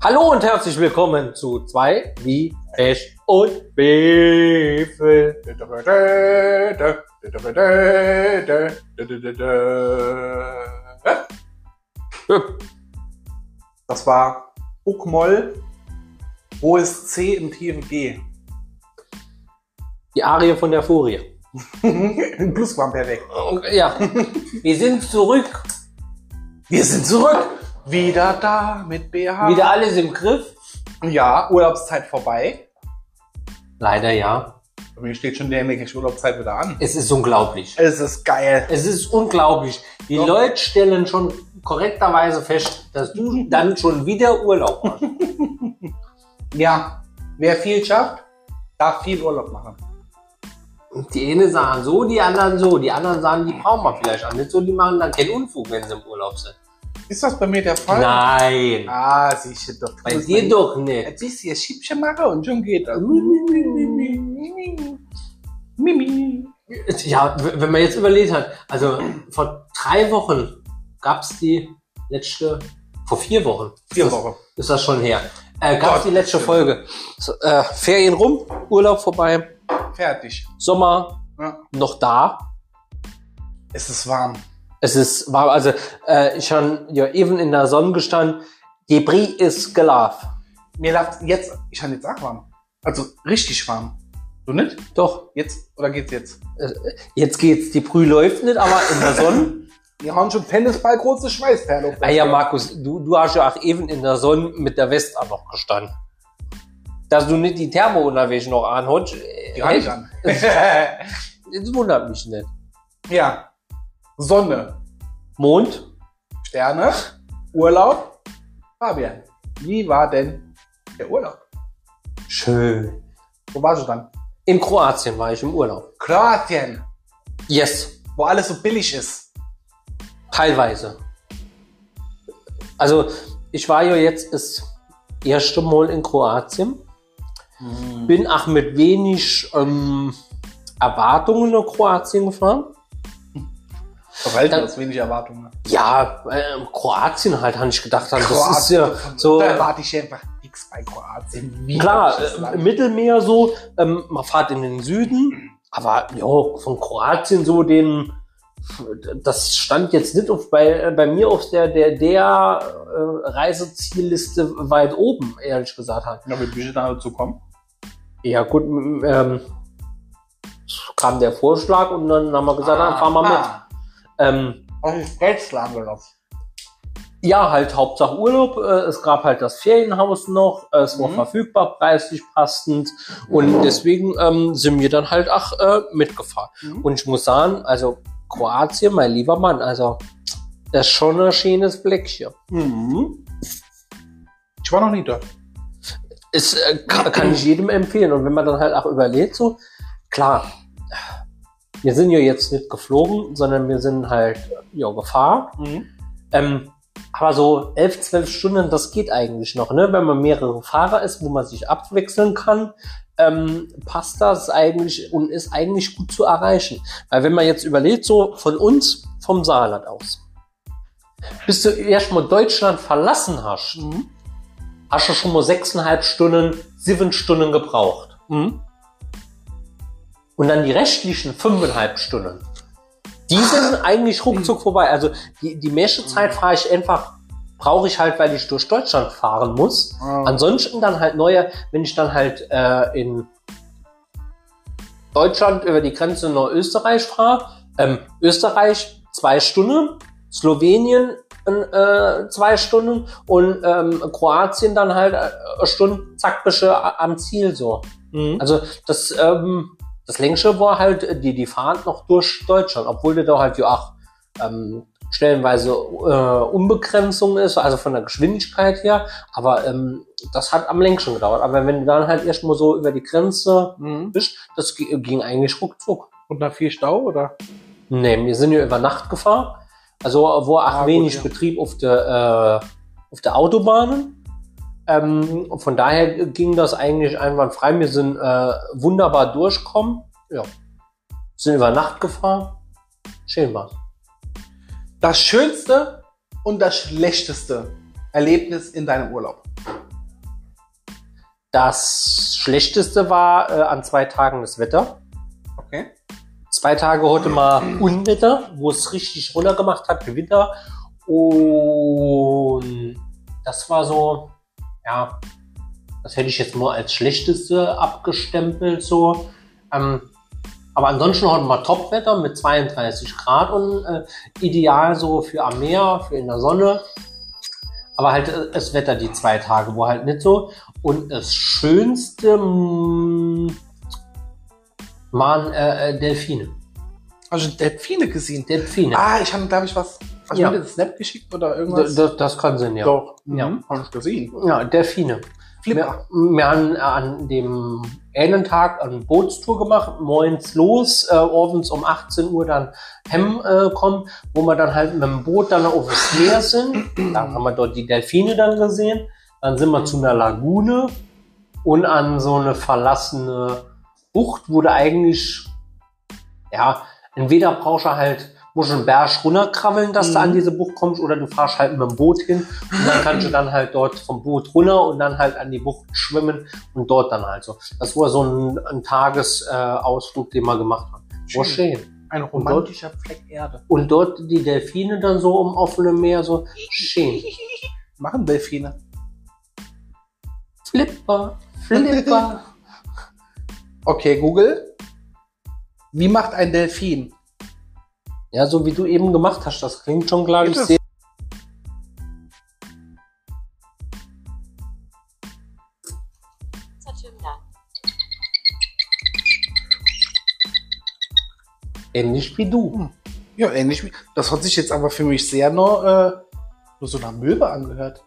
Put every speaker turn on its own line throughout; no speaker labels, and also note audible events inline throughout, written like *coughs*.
Hallo und herzlich willkommen zu zwei wie Pech und Beefel.
Das war Uckmoll, hohes C im tiefen G.
Die Arie von der Furie.
Plus waren perfekt.
Ja, wir sind zurück.
Wir sind zurück. Wieder da mit BH.
Wieder alles im Griff.
Ja, Urlaubszeit vorbei.
Leider ja.
Bei mir steht schon die endliche Urlaubszeit wieder an.
Es ist unglaublich.
Es ist geil.
Es ist unglaublich. Die
Doch.
Leute stellen schon korrekterweise fest, dass du *laughs* dann schon wieder Urlaub machst. *laughs*
Ja, wer viel schafft, darf viel Urlaub machen.
Die eine sagen so, die anderen so. Die anderen sagen, die brauchen wir vielleicht auch nicht so. Die machen dann keinen Unfug, wenn sie im Urlaub sind.
Ist das bei mir der Fall?
Nein.
Ah, siehst du doch.
Bei dir doch nicht.
Jetzt siehst du mache und schon geht das. Mimi.
Ja, wenn man jetzt überlegt hat, also vor drei Wochen gab's die letzte, vor vier Wochen.
Vier
ist das,
Wochen.
Ist das schon her. Äh, gab's
Gott.
die letzte Folge. So, äh, Ferien rum, Urlaub vorbei,
Fertig.
Sommer
Ja.
noch da.
Es ist warm.
Es ist warm, also äh, ich habe ja eben in der Sonne gestanden. Debris ist gelaufen.
Mir läuft jetzt, ich habe jetzt auch warm. Also richtig warm. Du nicht?
Doch,
Jetzt oder geht's jetzt?
jetzt geht's. Die Brühe läuft nicht, aber in der Sonne. *laughs*
Wir haben schon Tennisball große Schweißperle. auf der
Ah ja. Markus, du, du hast ja auch eben in der Sonne mit der Weste auch noch gestanden. Dass du nicht die Thermounterwäsche noch anhast,
Die hab ich
äh,
an. *laughs*
das wundert mich nicht.
ja. Sonne,
Mond,
Sterne, Urlaub. Fabian, wie war denn der Urlaub?
schön.
Wo warst du dann?
In Kroatien war ich im Urlaub.
Kroatien,
Yes,
wo alles so billig ist.
teilweise. Also, ich war ja jetzt das erste Mal in Kroatien. Bin auch mit wenig ähm, Erwartungen nach Kroatien gefahren.
Verwalten
Dann-
das wenig Erwartungen.
Ja, äh, Kroatien halt, habe ich gedacht. Das ist ja so.
Da erwarte ich einfach nichts bei Kroatien. Wie
Klar, äh, im Mittelmeer so, ähm, man fährt in den Süden, aber jo, von Kroatien so den, das stand jetzt nicht auf, bei, äh, bei mir auf der, der, der äh, Reisezielliste weit oben, ehrlich gesagt halt.
Ja, wie bist du da dazu kommen?
Ja gut, ähm, kam der Vorschlag und dann haben wir gesagt, dann fahren wir mit. Ähm,
Das ist gelaufen.
ja, halt Hauptsache Urlaub. Äh, es gab halt das Ferienhaus noch. Äh, es war
Mhm.
verfügbar, preislich passend. Und deswegen ähm, sind wir dann halt auch äh, mitgefahren.
Mhm.
Und ich muss sagen, also Kroatien, mein lieber Mann, also das ist schon ein schönes Fleckchen.
Mhm. Ich war noch nie dort.
Es äh, kann, kann ich jedem empfehlen. Und wenn man dann halt auch überlegt, so, klar, wir sind ja jetzt nicht geflogen, sondern wir sind halt ja gefahren.
Mhm.
Ähm, aber so elf, zwölf Stunden, das geht eigentlich noch, ne? Wenn man mehrere Fahrer ist, wo man sich abwechseln kann, ähm, passt das eigentlich und ist eigentlich gut zu erreichen. Weil wenn man jetzt überlegt, so von uns, vom Saarland aus, bis du erstmal Deutschland verlassen hast,
Mhm.
hast du schon mal sechseinhalb Stunden, sieben Stunden gebraucht.
Mhm.
Und dann die restlichen fünfeinhalb Stunden. Die sind eigentlich ruckzuck vorbei. Also die, die meiste Zeit fahre ich einfach, brauche ich halt, weil ich durch Deutschland fahren muss.
Ah.
Ansonsten dann halt neue, wenn ich dann halt äh, in Deutschland über die Grenze nach Österreich fahre, ähm, Österreich zwei Stunden, Slowenien äh, zwei Stunden und ähm, Kroatien dann halt äh, eine Stunde, zack, a- am Ziel so.
Mhm.
Also das, ähm, das längste war halt die, die Fahrt noch durch Deutschland, obwohl du da halt ja auch ähm, stellenweise äh, Unbegrenzung ist, also von der Geschwindigkeit her. Aber ähm, das hat am längsten gedauert. Aber wenn du dann halt erstmal so über die Grenze
Mhm.
bist, das gi- ging eigentlich ruckzuck.
Und da viel Stau, oder?
Nee, wir sind ja über Nacht gefahren. Also wo auch
Ah, gut,
wenig
ja.
Betrieb auf der, äh, auf der Autobahnen. Ähm, von daher ging das eigentlich einwandfrei. Wir sind äh, wunderbar durchgekommen. Ja. Sind über Nacht gefahren. Schön war's.
Das schönste und das schlechteste Erlebnis in deinem Urlaub.
Das Schlechteste war äh, an zwei Tagen das Wetter.
Okay.
Zwei Tage heute mal Unwetter, wo es richtig runter gemacht hat, Gewitter. Und das war so, ja, das hätte ich jetzt nur als schlechteste abgestempelt, so. Ähm, aber ansonsten heute mal Topwetter mit 32 Grad und äh, ideal so für am Meer, für in der Sonne. Aber halt äh, das Wetter die zwei Tage, wo halt nicht so. Und das Schönste mh, waren äh, äh, Delfine.
Also Delfine gesehen.
Delfine.
Ah, ich habe, glaube ich, was. Hast
Ja.
du mir das Snap geschickt oder irgendwas?
das, das kann sein, ja.
Doch.
Ja.
Mhm. Habe ich gesehen.
Ja, Delfine.
Flipper.
Wir, wir haben an dem einen Tag eine Bootstour gemacht, morgens los, äh, abends um 18 Uhr dann hem äh, kommen, wo wir dann halt mit dem Boot dann auf das Meer sind. *clears throat* Dann haben wir dort die Delfine dann gesehen. Dann sind wir zu einer Lagune und an so eine verlassene Bucht, wo du eigentlich, ja, entweder brauchst du halt, musst du einen Berg runterkrabbeln, dass du
Mhm.
an diese Bucht kommst, oder du fahrst halt mit dem Boot hin und dann kannst du *laughs* dann halt dort vom Boot runter und dann halt an die Bucht schwimmen und dort dann halt so. Das war so ein, ein Tagesausflug, äh, den wir gemacht haben. War schön.
Ein romantischer Fleck Erde.
Und dort die Delfine dann so im offenen Meer, so schön. *laughs*
Machen Delfine.
Flipper, *laughs* Flipper.
Okay, Google. Wie macht ein Delfin?
Ja, so wie du eben gemacht hast, das klingt schon, glaube ich,
Geht
sehr.
Zertündern.
Ähnlich wie du.
Ja, ähnlich wie. Das hat sich jetzt aber für mich sehr nur, äh, nur so nach Möwe angehört.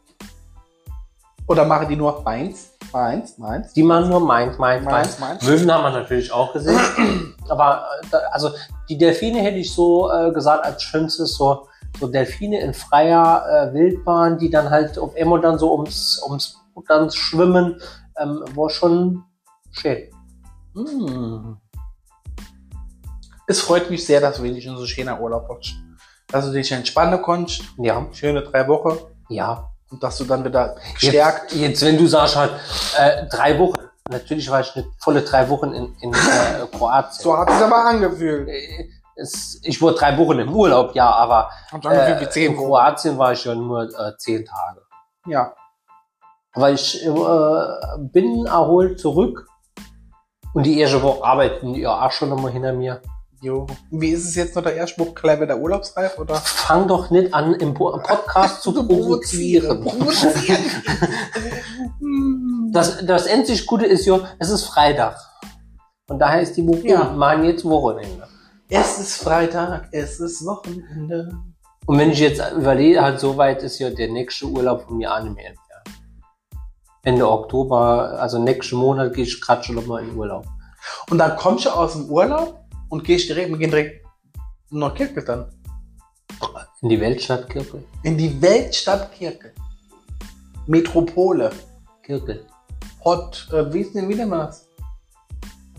Oder machen die nur meins, meins, meins,
Die man nur meint, meint,
meins,
meint.
meins?
Möwen haben wir natürlich auch gesehen. *clears throat* Aber äh, also die Delfine hätte ich so äh, gesagt als schönstes so, so Delfine in freier äh, Wildbahn, die dann halt auf immer dann so ums, ums dann schwimmen, ähm, war schon schön.
Mm. Es freut mich sehr, dass du wenig in so schöner Urlaub hast. Dass du dich entspannen konntest.
Ja,
Schöne drei Wochen.
ja.
Und dass du dann wieder gestärkt.
Jetzt, jetzt wenn du sagst halt äh, drei Wochen, natürlich war ich nicht volle drei Wochen in, in äh, *laughs* Kroatien.
So hat es aber angefühlt.
Äh, Es, ich war drei Wochen im Urlaub, ja, aber äh, in. Kroatien war ich ja nur äh, zehn Tage.
Ja.
Aber ich äh, bin erholt zurück und die erste Woche arbeiten ja auch schon nochmal hinter mir.
Jo. Wie ist es jetzt noch der erste Buch Clever der Urlaubsreif oder?
Fang doch nicht an, im Po- Podcast zu provozieren.
Provozieren. *laughs*
Das, das einzig Gute ist ja, es ist Freitag. Und daher ist die Woche,
Ja.
machen jetzt Wochenende.
es ist Freitag, es ist Wochenende.
Und wenn ich jetzt überlege, halt so weit ist ja der nächste Urlaub von mir mehr entfernt. Ende Oktober, also nächsten Monat gehe ich gerade schon nochmal in Urlaub.
Und dann kommst du aus dem Urlaub und gehst direkt, wir gehen direkt nach Kirke dann.
In die Weltstadt Kirkel.
In die Weltstadt Kirke. Metropole.
Kirkel.
Hot, äh, wie ist denn wieder das?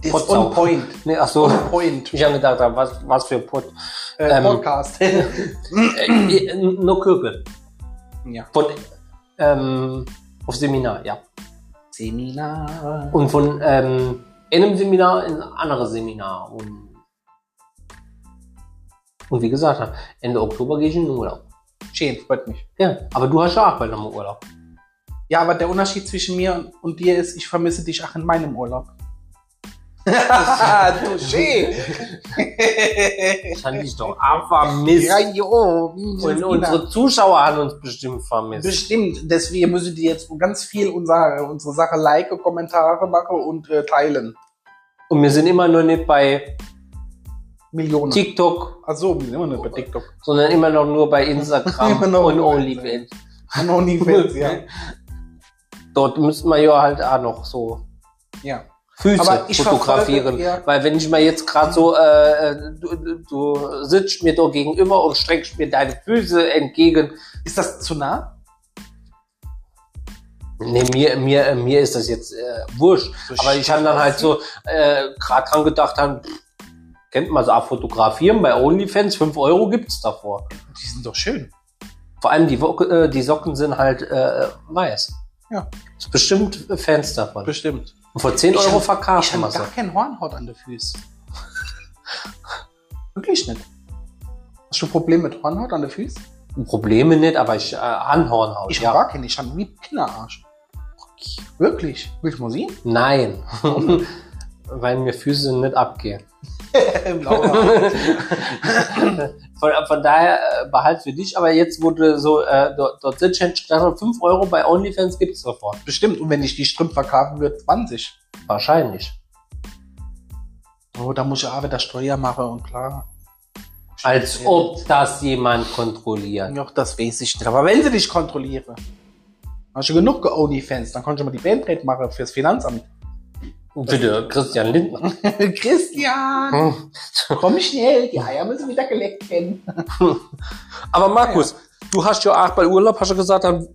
Ist
Potsau.
on point. *laughs*
Nee, ach so.
On point.
Ich habe gedacht, was, was für Pott.
Äh,
Ähm,
Podcast. *laughs*
Äh, äh, nur Kirkel.
ja.
Von, ähm, auf Seminar, ja.
Seminar.
Und von ähm, einem Seminar in ein anderes Seminar. Und, und wie gesagt, Ende Oktober gehe ich in den Urlaub.
Schön, freut mich.
Ja, aber du hast ja auch bald nochmal Urlaub.
Ja, aber der Unterschied zwischen mir und, dir ist, ich vermisse dich auch in meinem Urlaub. *laughs* Touché.
Ich habe dich doch auch vermisst.
ja, jo.
Und unsere Zuschauer haben uns bestimmt vermisst.
Bestimmt. Deswegen müssen die jetzt ganz viel unsere, unsere Sache liken, Kommentare machen und äh, teilen.
Und wir sind immer nur nicht bei
Millionen.
TikTok,
sind immer nicht bei TikTok.
sondern immer noch nur bei Instagram *laughs*
noch
und OnlyFans.
Und OnlyFans, ja. *laughs*
Dort müssten wir ja halt auch noch so
ja.
Füße fotografieren.
verfolge.
Weil wenn ich mal jetzt gerade so, äh, du, du- sitzt mir da gegenüber und streckst mir deine Füße entgegen.
Ist das zu nah?
Nee, mir, mir, mir ist das jetzt äh, wurscht.
So
Aber ich habe dann halt so äh, gerade dran gedacht, dann, pff, kennt man so auch fotografieren bei OnlyFans, 5 Euro gibt's davor.
Die sind doch schön.
Vor allem die, äh, die Socken sind halt äh, weiß.
Ja.
Ist bestimmt Fans davon.
Bestimmt.
Und vor 10
Ich
Euro
hab- Ich
verkaufen wir
habe
sie.
gar kein Hornhaut an den Füßen. *laughs* Wirklich nicht. Hast du ein Problem mit Hornhaut an den Füßen?
Probleme nicht, aber ich äh, Anhornhaut.
Ich
ja.
habe gar keine. Ich habe wie Kinderarsch. Wirklich? Willst du mal sehen?
Nein. *laughs* Weil mir Füße nicht abgehen. *laughs* *laughs* Von, von daher äh, behalt für dich, aber jetzt wurde so, äh, dort, dort ich gedacht, 5 Euro bei OnlyFans gibt es sofort.
Bestimmt. Und wenn ich die Strümpfe verkaufen würde, 20.
Wahrscheinlich.
Oh, da muss ich auch wieder Steuer machen und klar.
Als ob das jemand kontrolliert.
Ja, das weiß ich nicht. Aber wenn sie dich kontrollieren, hast du genug OnlyFans, dann kannst du mal die Bandrate machen fürs Finanzamt.
Bitte, Christian Lindner. *laughs*
Christian,
Hm.
komm schnell, die Eier müssen wieder geleckt werden. *laughs*
Aber Markus, du hast ja auch bei Urlaub, hast du gesagt, dann äh,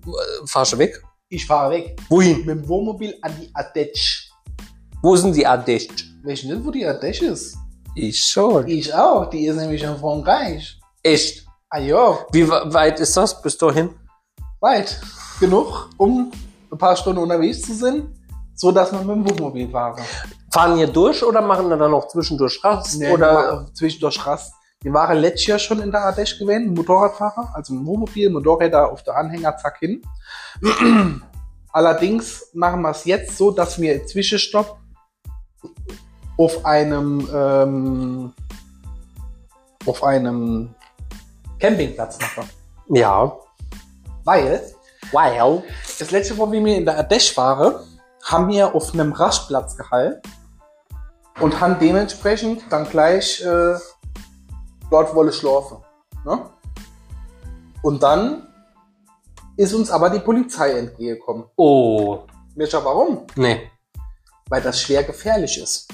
fahrst du weg.
Ich fahre weg.
Wohin?
Mit dem Wohnmobil an die Adetsch.
Wo sind die Adest?
Weißt du nicht, wo die Adetsch ist?
Ich schon.
Ich auch. Die ist nämlich in Frankreich.
Echt?
Ah ja,
Wie weit ist das bis dahin?
weit. Genug, um ein paar Stunden unterwegs zu sein, so dass man mit dem Wohnmobil fahren.
Fahren hier durch oder machen wir dann noch zwischendurch Rast?
Nee,
oder
wir zwischendurch Rast. Wir waren letztes Jahr schon in der Ardèche gewesen, Motorradfahrer, also ein Wohnmobil, Motorräder auf der Anhänger, zack hin. *clears throat* Allerdings machen wir es jetzt so, dass wir Zwischenstopp auf einem ähm, auf einem Campingplatz machen.
ja.
Weil
Wow.
das letzte Mal, wie wir in der Ardèche waren, haben wir auf einem Rastplatz gehalten und haben dementsprechend dann gleich äh, dort wolle schlafen. Ne? Und dann ist uns aber die Polizei entgegengekommen.
Oh.
Ihr warum?
Nee.
Weil das schwer gefährlich ist.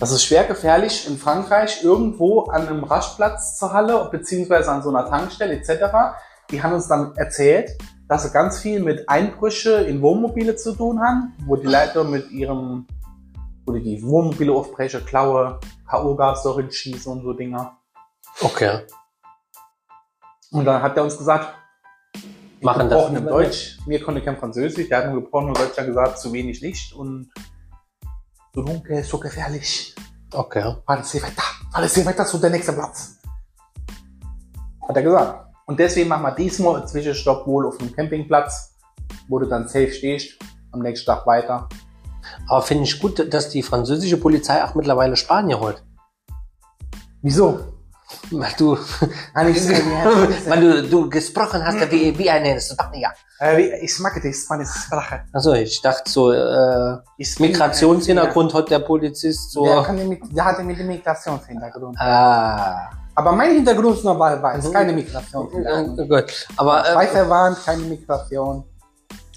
Das ist schwer gefährlich in Frankreich irgendwo an einem Rastplatz zur Halle beziehungsweise an so einer Tankstelle etc. Die haben uns dann erzählt, dass sie ganz viel mit Einbrüche in Wohnmobile zu tun haben, wo die Leute mit ihrem, wo die die Wohnmobile aufbrechen, klaue, K.O.-Gas darin schießen und so Dinger.
Okay.
Und dann hat er uns gesagt,
Machen das.
gebrochen im Deutsch, mir konnte kein Französisch, der hat nur gebrochen im Deutsch gesagt, zu wenig Licht und so dunkel, so gefährlich.
Okay.
Fahr das hier weiter, fahr das hier weiter zu der nächste Platz. Hat er gesagt. Und deswegen machen wir diesmal einen Zwischenstopp wohl auf einem Campingplatz, wo du dann safe stehst, am nächsten Tag weiter.
Aber finde ich gut, dass die französische Polizei auch mittlerweile Spanier holt.
Wieso?
Weil du,
ich *laughs*
weil du, du gesprochen hast wie, wie eine Spanier.
äh, ich mag die spanische Sprache.
Also ich dachte so, äh, Migrationshintergrund hat der Polizist so.
Der, kann die, der hatte mit dem Migrationshintergrund.
Ah.
Aber mein Hintergrund ist noch weiß,
Mhm.
keine Migration.
Oh Gott. Aber äh,
erwarnt, keine Migration.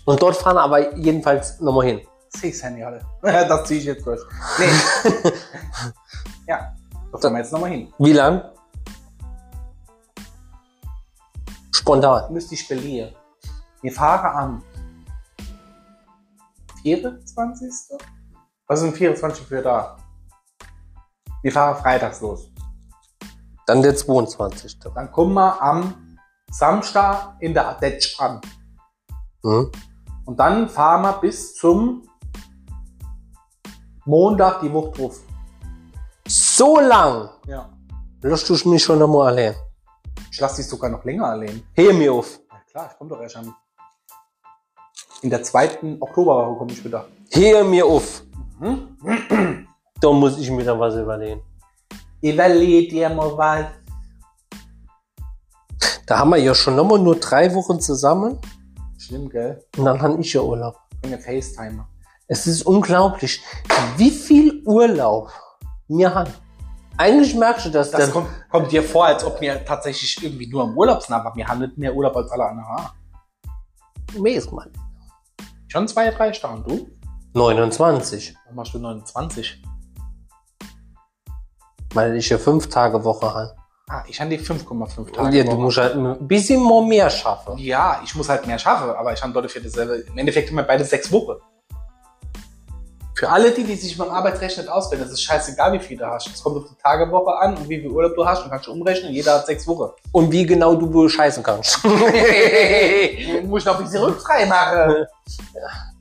und dort fahren aber jedenfalls nochmal hin.
Sie Senore. *laughs* Das ziehe ich jetzt durch. Nee. *laughs* ja, da fahren wir jetzt nochmal hin.
Wie lang? Spontan.
Müsste ich verlieren. Wir fahren am 24. Was sind 24 für da? Wir fahren freitags los.
Dann der 22.
Dann kommen wir am Samstag in der Adetsch an.
Hm?
Und dann fahren wir bis zum Montag die Woche drauf.
So lang.
Ja.
Lass du mich schon nochmal allein.
Ich lasse dich sogar noch länger allein.
Hör mir auf.
Ja klar, ich komme doch erst am. In der zweiten Oktoberwoche komme ich wieder.
Hör mir auf.
Hm?
Da muss ich mir dann was überlegen.
Überleg dir mal was.
Da haben wir ja schon nochmal nur drei Wochen zusammen.
Schlimm, gell?
Und dann habe ich ja Urlaub.
Bin ja FaceTimer.
Es ist unglaublich, wie viel Urlaub wir haben. Eigentlich merkst du das,
Das kommt, kommt dir vor, als ob wir tatsächlich irgendwie nur im Urlaub sind, aber wir haben nicht mehr Urlaub als alle anderen. Ah,
Weiß man.
Schon zwei, drei Stunden, du?
29.
Dann machst du 29.
Weil ich ja fünf Tage Woche habe.
Ah, ich habe die 5,5
Und
Tage.
ja, du
Woche.
musst halt ein bisschen mehr schaffen.
ja, ich muss halt mehr schaffen, aber ich habe dort für dasselbe. Im Endeffekt haben wir beide sechs Wochen. Für alle die, die sich beim Arbeitsrecht nicht auskennen, das ist scheißegal, wie viel du hast. Es kommt auf die Tagewoche an und wie viel Urlaub du hast und kannst du umrechnen. Jeder hat sechs Wochen.
Und wie genau du scheißen kannst. *laughs*
Muss ich noch ein bisschen rückfrei machen. *laughs*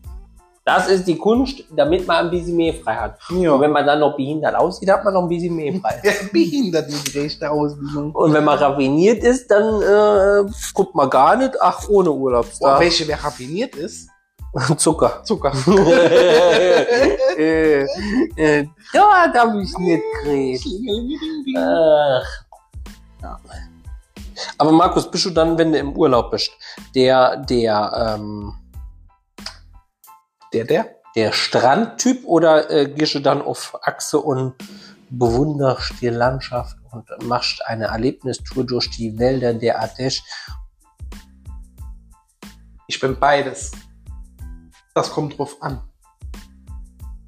Das ist die Kunst, damit man ein bisschen mehr frei hat. Und wenn man dann noch behindert aussieht, hat man noch ein bisschen mehr frei. *laughs*
Ja, behindertengerechte Ausbildung.
Und wenn man raffiniert ist, dann äh, guckt man gar nicht, ach, ohne Urlaubstag.
welche wer raffiniert ist? *laughs*
Zucker.
Zucker. *laughs*
äh, äh, ja, da hab ich nicht gekriegt. Ach. Ja. Aber Markus, bist du dann, wenn du im Urlaub bist, der, der, ähm,
Der, der?
der Strandtyp oder äh, gehst du dann auf Achse und bewunderst die Landschaft und machst eine Erlebnistour durch die Wälder der Ardèche?
Ich bin beides. Das kommt drauf an.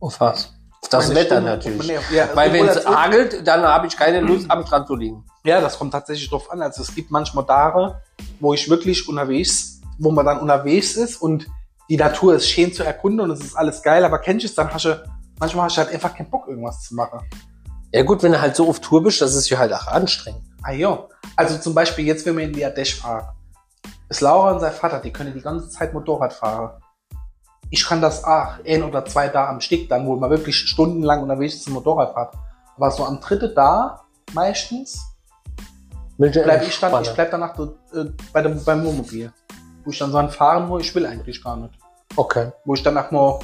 Auf was? Auf das
Meine
Wetter
Stimme-
natürlich.
Nee, ja,
Weil wenn es hagelt, dann habe ich keine Lust, am Strand zu liegen.
Ja, das kommt tatsächlich drauf an. Also es gibt manchmal Tage, wo ich wirklich unterwegs, wo man dann unterwegs ist und die Natur ist schön zu erkunden und es ist alles geil, aber kennst du es, dann hast du, manchmal hast du halt einfach keinen Bock, irgendwas zu machen.
Ja gut, wenn du halt so auf Tour bist, das ist ja halt auch anstrengend.
Ah ja. Also zum Beispiel jetzt, wenn wir in die Ardèche fahren. Ist Laura und sein Vater, die können die ganze Zeit Motorrad fahren. Ich kann das auch ein oder zwei da am Stück, dann wo man wirklich stundenlang unterwegs zum Motorradfahrt. Aber so am dritten da meistens bleib ich dann, ich bleib danach äh, bei dem, beim Wohnmobil. Wo ich dann so ein fahren, wo ich will eigentlich gar nicht.
Okay.
Wo ich danach mal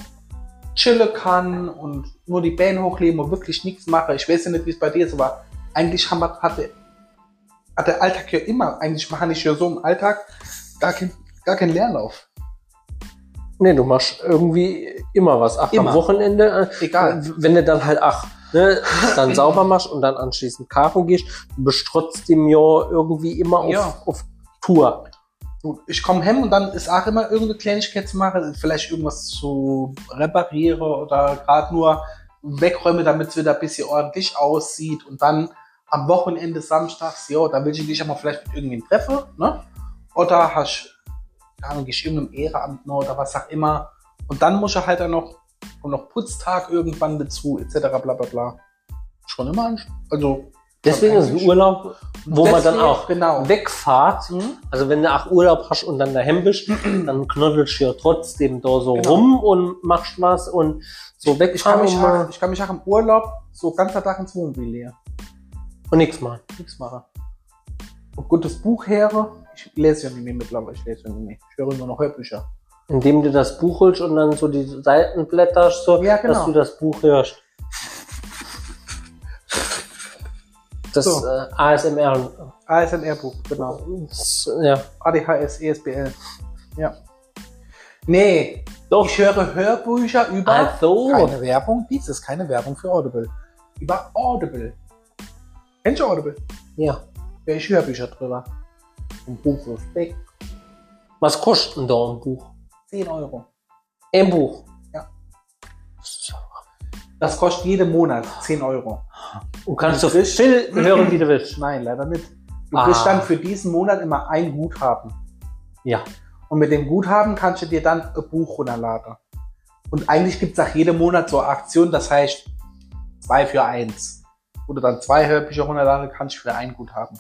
chillen kann und nur die Beine hochleben und wirklich nichts mache. Ich weiß ja nicht, wie es bei dir ist, aber eigentlich haben wir, hat, der, hat der Alltag ja immer, eigentlich mache ich ja so im Alltag gar keinen gar keinen Leerlauf.
Nee, du machst irgendwie immer was. Ach,
Immer.
am Wochenende, äh,
Egal.
wenn du dann halt, ach, ne, dann *laughs* sauber machst und dann anschließend Karo gehst, du bist trotzdem ja irgendwie immer auf,
Ja.
auf Tour.
Ich komme heim und dann ist auch immer irgendeine Kleinigkeit zu machen, vielleicht irgendwas zu reparieren oder gerade nur wegräume, damit es wieder ein bisschen ordentlich aussieht und dann am Wochenende samstags, ja, da will ich dich aber vielleicht mit irgendwen treffen, ne? Oder hast, keine Ahnung, gehst irgendeinem Ehrenamt noch oder was auch immer. Und dann muss er halt dann noch, und noch Putztag irgendwann dazu, etc. bla bla bla. Schon immer, also.
Deswegen ist ein Urlaub, wo man dann
Deswegen,
auch
genau.
wegfahrt.
Mhm.
Also wenn du auch Urlaub hast und dann daheim bist, *clears throat* dann knuddelst du ja trotzdem da so
Genau.
rum und machst was und so
Ich kann, mich
und,
auch, ich kann mich auch im Urlaub so ganzer Tag ins Wohnmobil legen.
und nichts machen.
Nichts machen. Ob gutes Buch her, ich lese ja nicht mehr mittlerweile, ich lese ja nicht mehr. Ich höre nur noch Hörbücher.
Indem du das Buch holst und dann so die Seiten blätterst, so,
Ja, genau.
dass du das Buch hörst. Das
So.
äh, ASMR.
ASMR-Buch, genau.
Ja.
ADHS, ESBL. Ja. Nee,
Doch.
ich höre Hörbücher über
Also.
keine Werbung. Dies ist keine Werbung für Audible. Über Audible. Kennst du Audible?
Ja.
Ja, ich höre Bücher drüber. Ein Buch ist weg.
Was kostet denn da ein Buch?
10 Euro.
Ein Buch.
Ja. Das kostet jeden Monat 10 Euro.
Du kannst so
Du kriegst-
viel hören, wie du willst.
Nein, leider nicht. Du
Ah.
kriegst dann für diesen Monat immer ein Guthaben.
Ja.
Und mit dem Guthaben kannst du dir dann ein Buch runterladen. Und eigentlich gibt es auch jeden Monat so eine Aktion, das heißt zwei für eins. Du dann zwei Hörbücher runterladen kannst für ein Guthaben.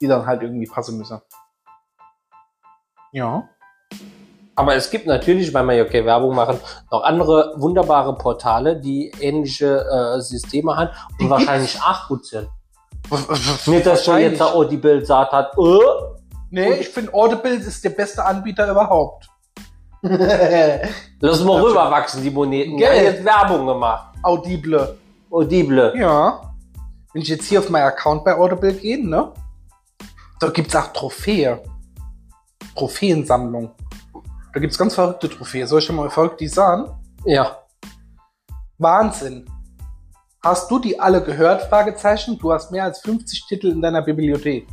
Die dann halt irgendwie passen müssen. Ja.
Aber es gibt natürlich, weil wir ja keine Werbung machen, noch andere wunderbare Portale, die ähnliche äh, Systeme haben und wahrscheinlich *laughs* auch gut sind. Nicht, dass schon jetzt der Audible sagt hat, äh,
Nee, ich finde Audible ist der beste Anbieter überhaupt.
lass mal rüberwachsen, die Moneten. Die
Gell?
jetzt Werbung gemacht.
Audible.
Audible.
Ja. Wenn ich jetzt hier auf meinen Account bei Audible gehe, ne? Da gibt's auch Trophäe. Trophäensammlung. Da gibt's ganz verrückte Trophäen. Soll ich schon mal verrückt die sagen?
Ja.
Wahnsinn. Hast du die alle gehört? Fragezeichen. Du hast mehr als 50 Titel in deiner Bibliothek.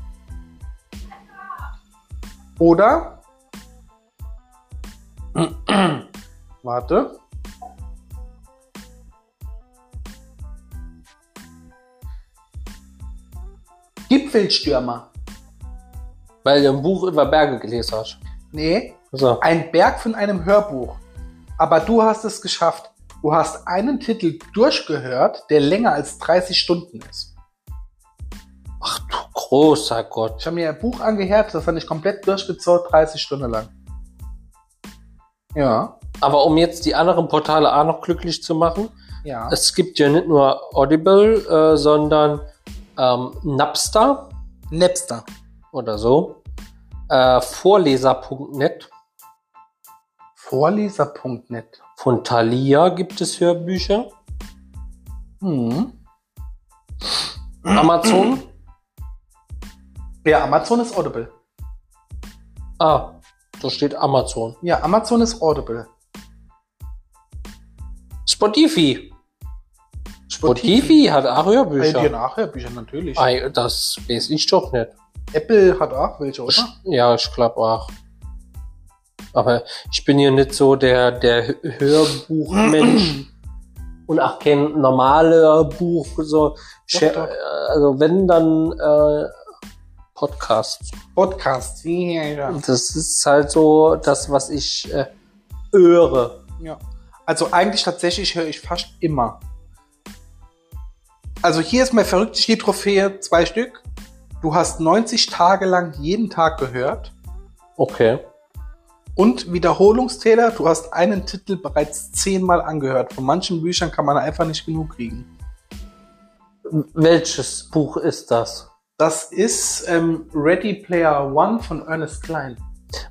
Oder? *clears throat* Warte. Gipfelstürmer.
Weil du ein Buch über Berge gelesen hast.
Nee,
So.
ein Berg von einem Hörbuch. Aber du hast es geschafft. Du hast einen Titel durchgehört, der länger als 30 Stunden ist.
Ach du großer Gott.
Ich habe mir ein Buch angehört, das fand ich komplett durchgezockt, 30 Stunden lang. Ja,
Aber um jetzt die anderen Portale auch noch glücklich zu machen,
ja.
es gibt ja nicht nur Audible, äh, sondern ähm, Napster
Napster.
oder so, äh, Vorleser.net,
Vorleser.net.
von Thalia gibt es Hörbücher,
Hm.
Amazon,
Ja, Amazon ist Audible.
ah, da steht Amazon,
Ja, Amazon ist Audible.
Spotify, Spotify hat auch
Bei dir
Hörbücher.
Nachhörbücher natürlich.
Ei, das weiß ich doch nicht.
Apple hat auch welche, oder?
Ja, ich glaube auch. Aber ich bin hier nicht so der, der Hö- Hörbuchmensch *clears throat* und auch kein normaler Buch. So,
Doch, doch.
also wenn dann äh, Podcast.
Podcast. Ja, ja.
Das ist halt so das, was ich äh, höre.
ja. Also eigentlich tatsächlich höre ich fast immer. Also hier ist mein verrückt, die Trophäe, zwei Stück. Du hast 90 Tage lang jeden Tag gehört.
Okay.
Und Wiederholungstäler, du hast einen Titel bereits zehnmal angehört. Von manchen Büchern kann man einfach nicht genug kriegen.
Welches Buch ist das?
Das ist ähm, Ready Player One von Ernest Klein.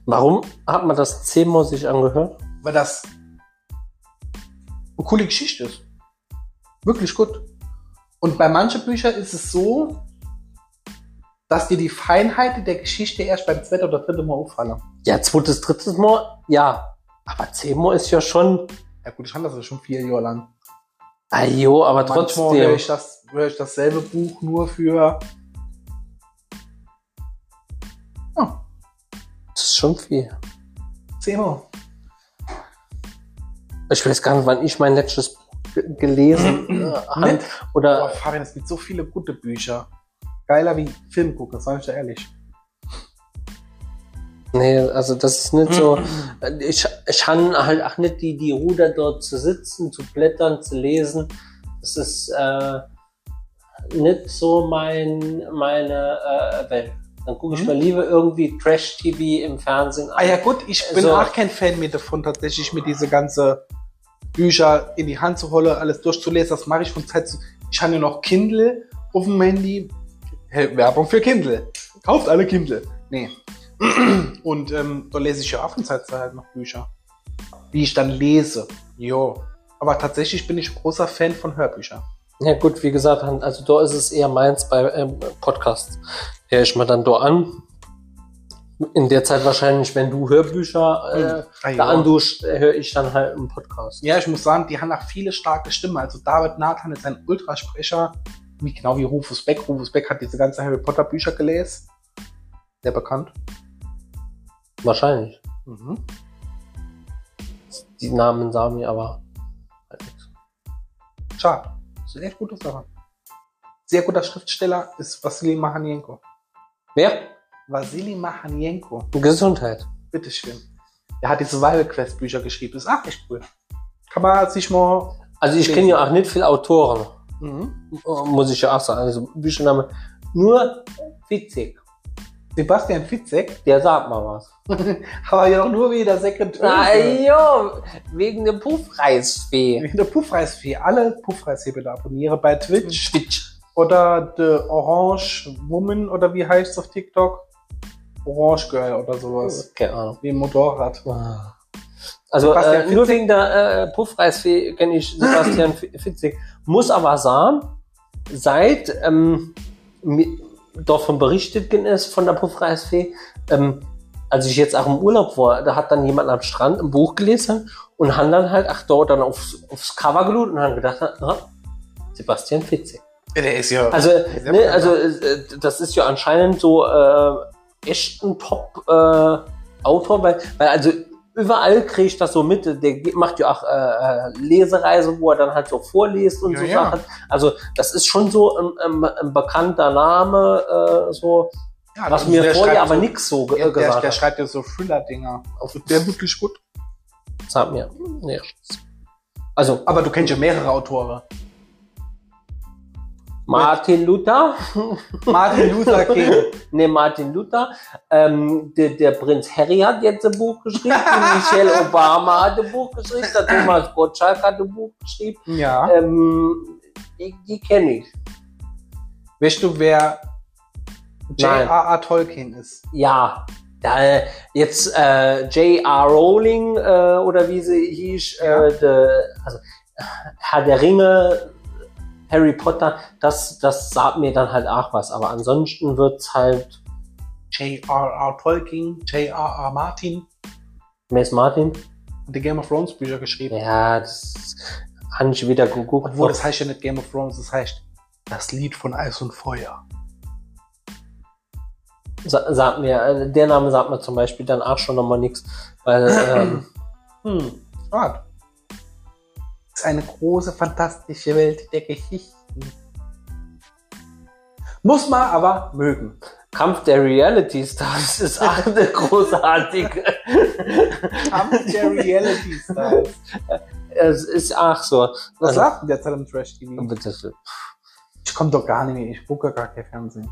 Warum hat man das zehnmal sich angehört?
Weil das eine coole Geschichte ist. Wirklich gut. Und bei manchen Büchern ist es so, dass dir die Feinheit der Geschichte erst beim zweiten oder dritten Mal auffallen.
Ja, zweites, drittes Mal, ja. Aber zehnmal ist ja schon,
Ja gut, ich fand das ja schon vier Jahre lang.
ah jo, aber
Manchmal
trotzdem.
höre ich, das, höre ich dasselbe Buch nur für ja,
Das ist schon viel.
zehnmal.
Ich weiß gar nicht, wann ich mein letztes Buch ge- gelesen *clears throat* äh, habe.
Nicht? Boah,
Oder
Fabian, es gibt so viele gute Bücher. Geiler wie Film gucken, sag ich dir ehrlich.
nee, also das ist nicht so. Ich, ich habe halt auch nicht die, die Ruder dort zu sitzen, zu blättern, zu lesen. Das ist äh, nicht so mein meine äh, Welt. Dann gucke ich
Mhm.
mal lieber irgendwie Trash-TV im Fernsehen
Ah ja gut, ich bin
Also-
auch kein Fan mehr davon, tatsächlich mir diese ganze Bücher in die Hand zu holen, alles durchzulesen. Das mache ich von Zeit zu Ich habe ja noch Kindle auf dem Handy. Hey, Werbung für Kindle. Kauft alle Kindle. Nee. *clears throat* Und ähm, da lese ich ja auch von Zeit zu Zeit noch Bücher. Die ich dann lese. Jo. Aber tatsächlich bin ich großer Fan von Hörbüchern.
Ja gut, wie gesagt, also da ist es eher meins bei ähm, Podcasts. Höre ich mal dann da an. In der Zeit wahrscheinlich, wenn du Hörbücher äh,
Ah,
da
ja.
anduscht, äh, höre ich dann halt einen Podcast.
Ja, ich muss sagen, die haben auch viele starke Stimmen. Also David Nathan ist ein Ultrasprecher, wie genau wie Rufus Beck. Rufus Beck hat diese ganzen Harry Potter Bücher gelesen. Sehr bekannt.
Wahrscheinlich.
Mhm.
Die Namen sagen mir aber halt nichts.
Schade. Das ist echt gute Sache. Sehr guter Schriftsteller ist Wassili Mahanienko.
Wer?
Wassili Mahanienko.
Gesundheit.
Bitteschön. Er hat die Survival Quest Bücher geschrieben. Ist auch echt cool. Kann man sich mal.
Also ich kenne ja auch nicht viele Autoren,
Mhm.
muss ich ja auch sagen. Also Büchername nur Witzig.
Sebastian Fitzek.
Der sagt mal was. *laughs*
Aber ja auch nur wie der Sekretär.
Na jo, wegen der Puffreisfee.
Der Puffreisfee. Alle Puffreisfee bitte abonniere bei Twitch.
Twitch.
Oder The Orange Woman oder wie heißt es auf TikTok? Orange Girl oder sowas.
Keine Ahnung.
Wie ein Motorrad.
Also äh, nur wegen der äh, Puffreisfee kenne ich *clears throat* Sebastian Fi- Fitzek. Muss aber sagen, seit ähm, mir davon berichtet ist von der Puffreisfee, ähm, als ich jetzt auch im Urlaub war, da hat dann jemand am Strand ein Buch gelesen und haben dann halt, ach, dort dann aufs, aufs Cover gelud und haben gedacht, ah, Sebastian Fitzek.
Der ist ja.
Also, ne, also äh, das ist ja anscheinend so äh, echt ein Top-Autor, weil, weil also überall kriege ich das so mit. Der macht ja auch äh, äh, Lesereise, wo er dann halt so vorliest und
Ja,
so
ja.
Sachen. Also das ist schon so ein, ein, ein bekannter Name, äh, so
ja,
was
also
mir
der
vorher aber
so,
nix so
Der, der,
gesagt
der
hat.
schreibt ja so Thriller-Dinger. Der wirklich gut.
Sag mir. Nee. Also
Aber du kennst ja mehrere Autoren.
Martin Luther, *laughs*
Martin Luther King.
ne Martin Luther, ähm, der, der Prinz Harry hat jetzt ein Buch geschrieben, Michelle Obama hat ein Buch geschrieben, der Thomas Gottschalk hat ein Buch geschrieben.
Ja.
Ähm, die die kenne ich.
Weißt du, wer. J.R.R. Tolkien ist?
Ja, da, jetzt äh, J.R. Rowling äh, oder wie sie hieß,
Ja.
äh, de, also Herr der Ringe, Harry Potter, das, das sagt mir dann halt auch was. Aber ansonsten wird's halt
J.R.R. Tolkien, J.R.R. Martin
Mace Martin.
hat die Game of Thrones Bücher geschrieben.
Ja, das habe ich wieder geguckt.
Obwohl, das heißt ja nicht Game of Thrones, das heißt das Lied von Eis und Feuer.
Sa sagt mir, äh, der Name sagt mir zum Beispiel dann auch schon nochmal nichts, weil *coughs* ähm,
Hm, schade. Ist eine große, fantastische Welt der Geschichten. Muss man aber mögen.
Kampf der Reality Stars ist auch eine großartige.
Kampf der Reality Stars.
es ist auch so.
Was
Also-
sagt denn der Zeit im Trash TV?
Äh,
Ich komme doch gar nicht mehr, ich gucke gar kein Fernsehen.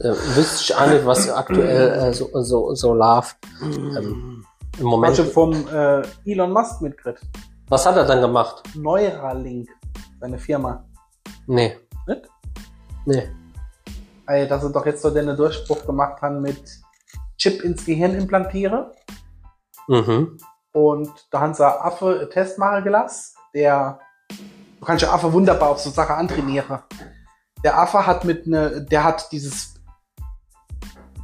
wüsste ich auch nicht, was aktuell äh, so, so, so läuft. Ähm, Im Moment.
Manche vom äh, Elon Musk mitkriegt.
Was hat er dann gemacht?
Neuralink, seine Firma.
Nee.
Nicht?
Nee.
Ey, dass sie doch jetzt so den Durchbruch gemacht haben mit Chip ins Gehirn implantiere.
Mhm.
Und da haben sie Affe einen Test machen gelassen, der, du kannst ja Affe wunderbar auf so Sachen antrainieren. Der Affe hat mit ne, der hat dieses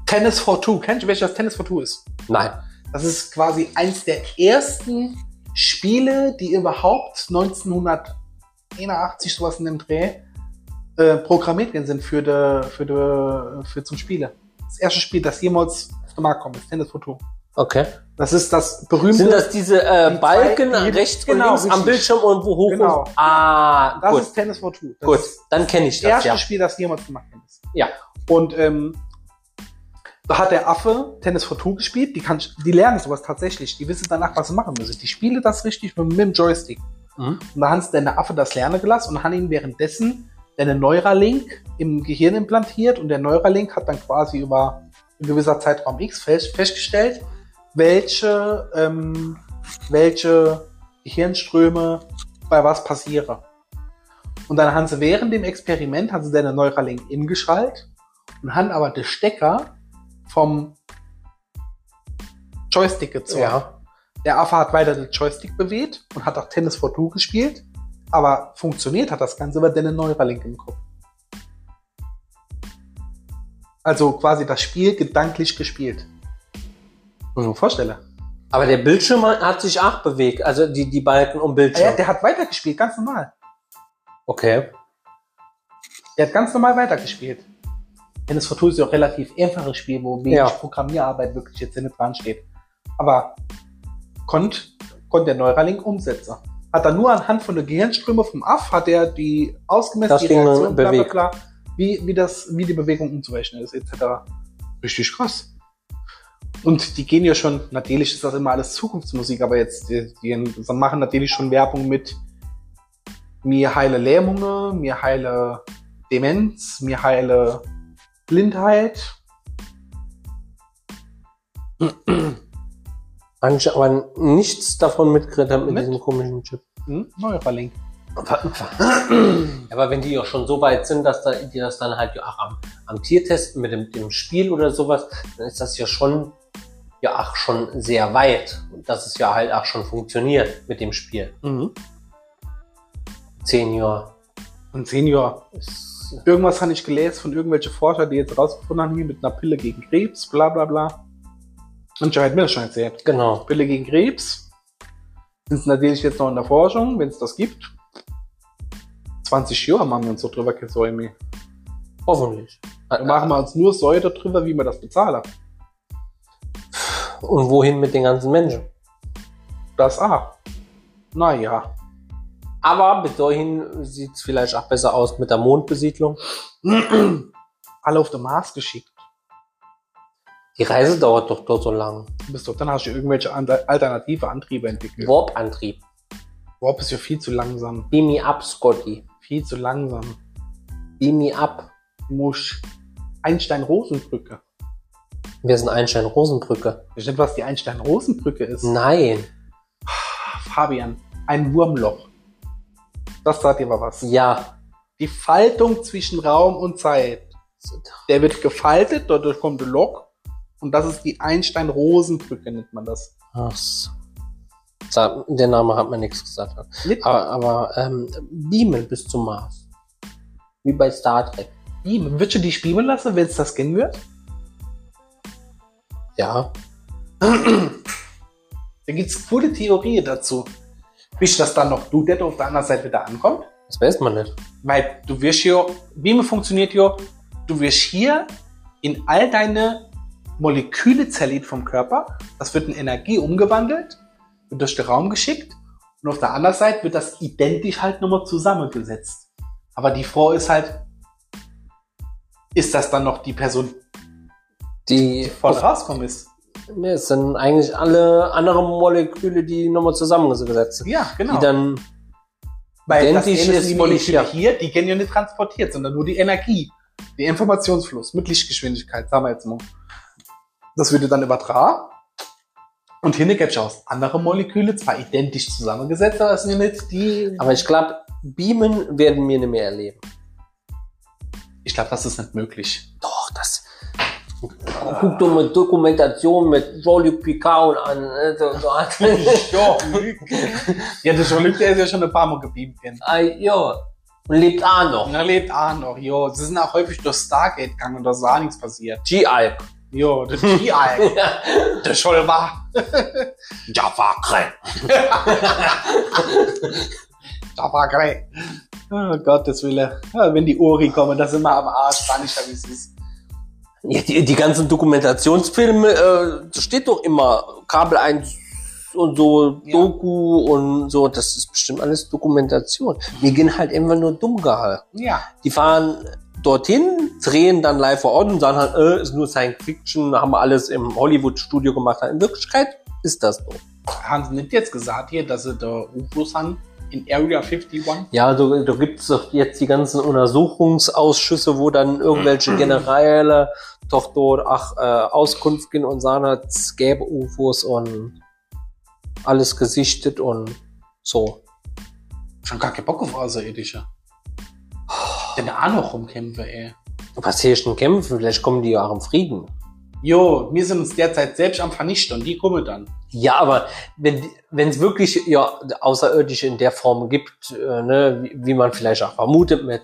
Tennis for Two. Kennst du, welches Tennis for Two ist?
Nein.
Das ist quasi eins der ersten Spiele, die überhaupt 1981 sowas in dem Dreh äh, programmiert worden sind für, de, für, de, für zum Spiele. Das erste Spiel, das jemals auf den Markt kommt, ist Tennis for Two.
Okay.
Das ist das berühmte.
Sind das diese äh,
die
Balken
zwei- die-
rechts
genau,
und links am
richtig.
Bildschirm und wo hoch
Genau.
und Ah,
das
gut.
ist Tennis for Two. Das
Gut, dann kenne ich
das
das,
erste
ja.
Spiel, das jemals gemacht worden ist.
Ja.
Und ähm, hat der Affe Tennis for Two gespielt. Die, kann, die lernen sowas tatsächlich. Die wissen danach, was sie machen müssen. Die spielen das richtig mit, mit dem Joystick.
Mhm.
Und da sie der Affe das lernen gelassen und haben ihn währenddessen eine Neuralink im Gehirn implantiert und der Neuralink hat dann quasi über ein gewisser Zeitraum X fest, festgestellt, welche, ähm, welche Gehirnströme bei was passieren. Und dann haben sie während dem Experiment, haben sie den Neuralink ingeschaltet und haben aber den Stecker vom Joystick gezogen.
Ja.
Der Affe hat weiter den Joystick bewegt und hat auch Tennis for Two gespielt, aber funktioniert hat das Ganze über den Neuralink im Kopf. Also quasi das Spiel gedanklich gespielt. Muss ich mir vorstellen.
Aber der Bildschirm hat sich auch bewegt, also die, die Balken um
Ah
Bildschirm.
Ja, der hat weitergespielt, ganz normal.
okay.
Der hat ganz normal weitergespielt. Tennis for Two ist ja auch relativ einfaches Spiel, wo wenig
Ja.
Programmierarbeit wirklich jetzt in dran steht. Aber konnte konnt der Neuralink umsetzen. Hat er nur anhand von der Gehirnströme vom Aff, hat er die ausgemessen,
Das
die Reaktion, bla, bla, wie, wie, das, wie die Bewegung umzurechnen ist, etc. Richtig krass. Und die gehen ja schon, natürlich ist das immer alles Zukunftsmusik, aber jetzt, die, die machen natürlich schon Werbung mit mir heile Lähmungen, mir heile Demenz, mir heile Blindheit.
Eigentlich aber nichts davon mitgekriegt haben mit
Mit?
diesem komischen Chip.
Hm? Neuralink.
Aber wenn die auch schon so weit sind, dass da, die das dann halt ja auch am, am Tier testen mit dem, dem Spiel oder sowas, dann ist das ja schon, ja auch schon sehr weit. Und dass es ja halt auch schon funktioniert mit dem Spiel.
Mhm.
Jahre.
Und Senior.
Ist,
Irgendwas habe ich gelesen von irgendwelchen Forschern, die jetzt rausgefunden haben, hier mit einer Pille gegen Krebs, bla bla bla. Und mir das schon erzählt.
genau.
Pille gegen Krebs. Sind natürlich jetzt noch in der Forschung, wenn es das gibt. 20 Jahre machen wir uns so drüber gesäumt.
Hoffentlich.
Dann machen wir uns nur Säure drüber, wie wir das bezahlen.
Und wohin mit den ganzen Menschen?
Das auch. Naja.
Aber bis dahin sieht es vielleicht auch besser aus mit der Mondbesiedlung. *clears throat*
Alle auf den Mars geschickt.
Die Reise dauert doch dort so lang.
Bist doch, dann hast du irgendwelche alternative Antriebe entwickelt.
Warp-Antrieb.
Boah, bist ja viel zu langsam.
Beam me up, Scotty.
Viel zu langsam.
Beam me up.
Musch. Einstein-Rosenbrücke.
Wir sind Einstein-Rosenbrücke.
Bestimmt, was die Einstein-Rosenbrücke ist.
Nein.
Fabian, ein Wurmloch. Das sagt dir mal was.
Ja.
Die Faltung zwischen Raum und Zeit. Der wird gefaltet, dadurch kommt ein Loch. Und das ist die Einstein-Rosenbrücke, nennt man das.
Ach so. Der Name hat mir nichts gesagt.
Mit
Aber, aber ähm, beamen bis zum Mars. Wie bei Star Trek.
Beamen. Würdest du dich beamen lassen, wenn es das gehen wird?
Ja.
Da gibt's coole Theorien dazu. Bis das dann noch du, der auf der anderen Seite wieder ankommt.
Das weiß man nicht.
Weil du wirst hier, Beamen funktioniert ja, du wirst hier in all deine Moleküle zerlegt vom Körper. Das wird in Energie umgewandelt, wird durch den Raum geschickt. Und auf der anderen Seite wird das identisch halt nochmal zusammengesetzt. Aber die Frage ist halt, ist das dann noch die Person,
Die,
die voll rauskommen ist?
Nee, es sind eigentlich alle anderen Moleküle, die nochmal zusammengesetzt sind.
Ja, genau.
Die dann,
Weil das
identisch
Ende
ist
die Moleküle hier, die gehen ja nicht transportiert, sondern nur die Energie. Der Informationsfluss mit Lichtgeschwindigkeit, sagen wir jetzt mal. Das würde dann übertragen. Und hier gibt es aus andere Moleküle, zwar identisch zusammengesetzt, aber es sind ja nicht die.
aber ich glaube, Beamen werden wir nicht mehr erleben.
Ich glaube, das ist nicht möglich.
Doch, das. Guck doch mal Dokumentation mit Jean-Luc Picard an. äh, so- so hat- *laughs*
ja, ja, der Jean-Luc, der ist ja schon ein paar Mal gebeamt worden.
Ah, ja. Und lebt auch noch.
Er lebt auch noch, jo. Sie sind auch häufig durch Stargate gegangen und da ist auch nichts passiert.
G-Alp.
Jo, der *laughs* G-Alk, der Scholl *laughs* war.
Java Krell.
Da war geil. Oh Gottes Wille. Ja, wenn die Uri kommen, da sind wir am Arsch, gar nicht, wie es ist.
Ja, die, die ganzen Dokumentationsfilme, äh, steht doch immer Kabel 1 und so,
Ja.
Doku und so, das ist bestimmt alles Dokumentation. Wir gehen halt immer nur dumm gehalten.
Ja.
Die fahren dorthin, drehen dann live vor Ort und sagen halt, äh, ist nur Science Fiction, haben wir alles im Hollywood-Studio gemacht. In Wirklichkeit ist das so.
Haben sie nicht jetzt gesagt hier, dass sie da UFOs haben in Area 51?
Ja, da, da gibt's doch jetzt die ganzen Untersuchungsausschüsse, wo dann irgendwelche Generäle doch dort ach, äh, Auskunft gehen und sagen, es gäbe UFOs und alles gesichtet und so.
Schon gar keinen Bock auf Außerirdische. Denn da auch noch rumkämpfen, ey.
Was hier schon kämpfen, vielleicht kommen die ja auch im Frieden.
Jo, wir sind uns derzeit selbst am Vernichten und die kommen dann.
Ja, aber wenn es wirklich ja Außerirdische in der Form gibt, äh, ne, wie, wie man vielleicht auch vermutet mit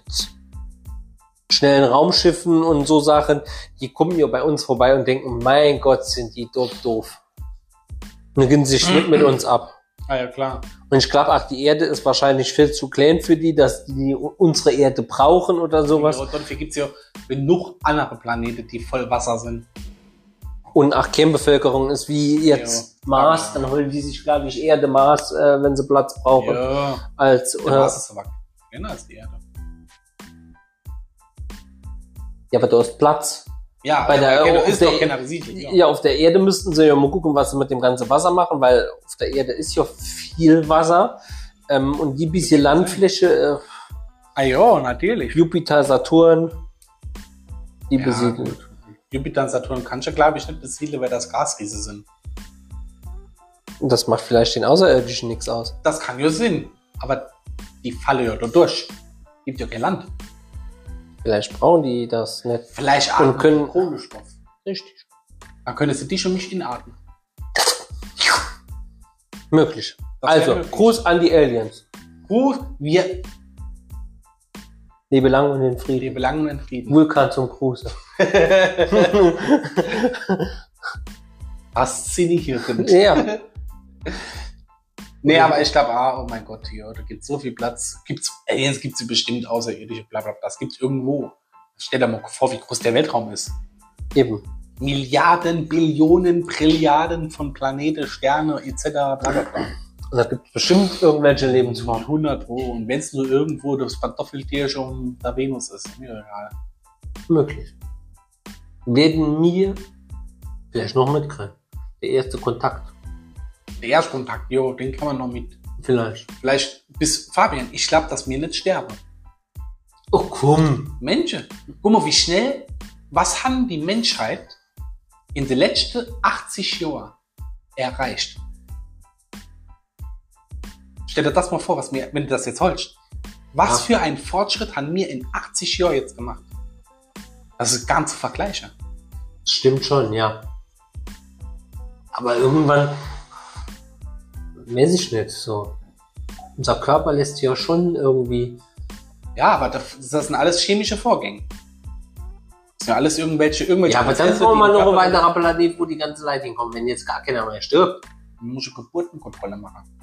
schnellen Raumschiffen und so Sachen, die kommen ja bei uns vorbei und denken, mein Gott, sind die doof doof. Und gehen sich nicht *clears throat* mit uns ab.
Ah ja, klar.
Und ich glaube auch, die Erde ist wahrscheinlich viel zu klein für die, dass die unsere Erde brauchen oder sowas.
Und dafür gibt's ja genug andere Planeten, die voll Wasser sind.
Und auch Kernbevölkerung ist wie jetzt
Ja.
Mars, dann holen die sich, glaube ich, Erde, Mars, äh, wenn sie Platz brauchen,
Ja.
als
Der
äh,
Mars ist aber kleiner als die Erde.
Ja, aber du hast Platz.
Ja,
Bei der-
aber
auf
ist
der-. Ja.
Ja.
auf der Erde müssten sie ja mal gucken, was sie mit dem ganzen Wasser machen, weil auf der Erde ist ja viel Wasser. Ähm, und die bisschen Landfläche,
Ah ja, natürlich.
äh, Jupiter, Saturn, die
Ja,
besiedeln.
Jupiter und Saturn kannst du, glaube ich, nicht besiedeln, weil das Gasriese sind.
Und das macht vielleicht den Außerirdischen nichts aus.
Das kann ja Sinn. Aber die fallen ja da durch. Gibt ja kein Land.
Vielleicht brauchen die das nicht.
Vielleicht
Und
atmen
können-
die Kohlenstoff.
Richtig.
Dann könntest du dich und mich inatmen.
Möglich.
Das
also,
möglich.
Gruß an die Aliens.
Gut, wir,
Lebe lang und in Frieden.
belangen in Frieden.
Vulkan zum Gruße. *laughs*
Faszinierend.
ja. *laughs*
Nee, aber ich glaube, ah, oh mein Gott, hier, da gibt so viel Platz. Gibt's, Aliens gibt's ja bestimmt außerirdische, bla bla bla. Das gibt's irgendwo. Stell dir mal vor, wie groß der Weltraum ist.
Eben.
Milliarden, Billionen, Trilliarden von Planeten, Sterne etc. bla bla bla.
Und da gibt es bestimmt irgendwelche Lebensformen.
100 Pro. Und wenn es nur irgendwo das Pantoffeltier schon der Venus ist, mir egal.
Möglich. Werden mir vielleicht noch mitkriegen. Der erste Kontakt.
Der Erstkontakt, jo, den kann man noch mit.
Vielleicht.
Vielleicht bis Fabian, ich glaube, dass wir nicht sterben.
Oh, komm.
Menschen, guck mal, wie schnell, was haben die Menschheit in den letzten 80 Jahren erreicht? Stell dir das mal vor, was mir, wenn du das jetzt holst. Was für ein Fortschritt haben wir in 80 Jahren jetzt gemacht? Das ist ganz zu vergleichen.
Stimmt schon, ja. Aber irgendwann, weiß ich nicht, so. Unser Körper lässt ja schon irgendwie,
Ja, aber das, das sind alles chemische Vorgänge. Das sind ja alles irgendwelche, irgendwelche
ja, aber dann brauchen wir noch ein
Körper-
weiterer Planet, wo die ganze Leute hinkommen, wenn jetzt gar keiner mehr stirbt.
Musst eine Geburtenkontrolle machen.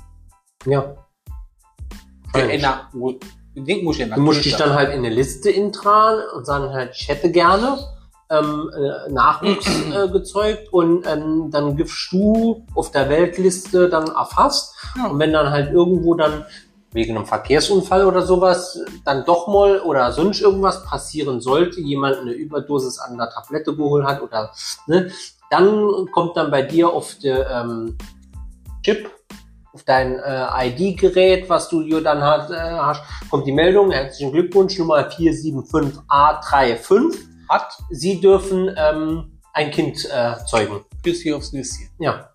Ja.
Wo- ich denke, muss ich
Du musst dich dann halt in eine Liste intragen und sagen halt, ich hätte gerne ähm, äh, Nachwuchs *clears throat* äh, gezeugt und ähm, dann gibst du auf der Weltliste dann erfasst.
Ja.
Und wenn dann halt irgendwo dann wegen einem Verkehrsunfall oder sowas dann doch mal oder sonst irgendwas passieren sollte, jemand eine Überdosis an der Tablette geholt hat oder ne, dann kommt dann bei dir auf der ähm, Chip auf dein äh, ID-Gerät, was du dir dann hat, äh, hast, kommt die Meldung, herzlichen Glückwunsch, Nummer 475A35.
hat,
Sie dürfen ähm, ein Kind äh, zeugen.
Küsschen aufs Nüsschen.
Ja.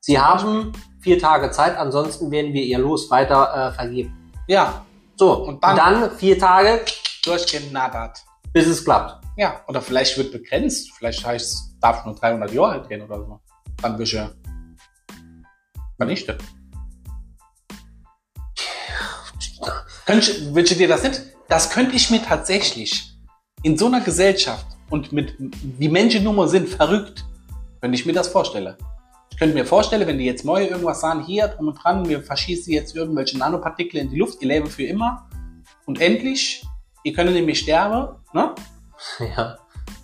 Sie haben vier Tage Zeit, ansonsten werden wir ihr Los weiter äh, vergeben.
Ja,
So,
Und dann-
dann, vier Tage,
durchgenattert.
bis es klappt.
Ja, oder vielleicht wird begrenzt. Vielleicht heißt es, darf nur 300 Jahre alt werden oder so. Dann wirst du vernichtet. Könnt, wünsche dir das nicht? Das könnte ich mir tatsächlich in so einer Gesellschaft und mit, wie Menschen nun mal sind, verrückt, könnte ich mir das vorstellen. Ich könnte mir vorstellen, wenn die jetzt neue irgendwas sagen, hier drum und dran, wir verschießen jetzt irgendwelche Nanopartikel in die Luft, ihr leben für immer und endlich, ihr könnt nämlich sterben, ne? *laughs*
Ja.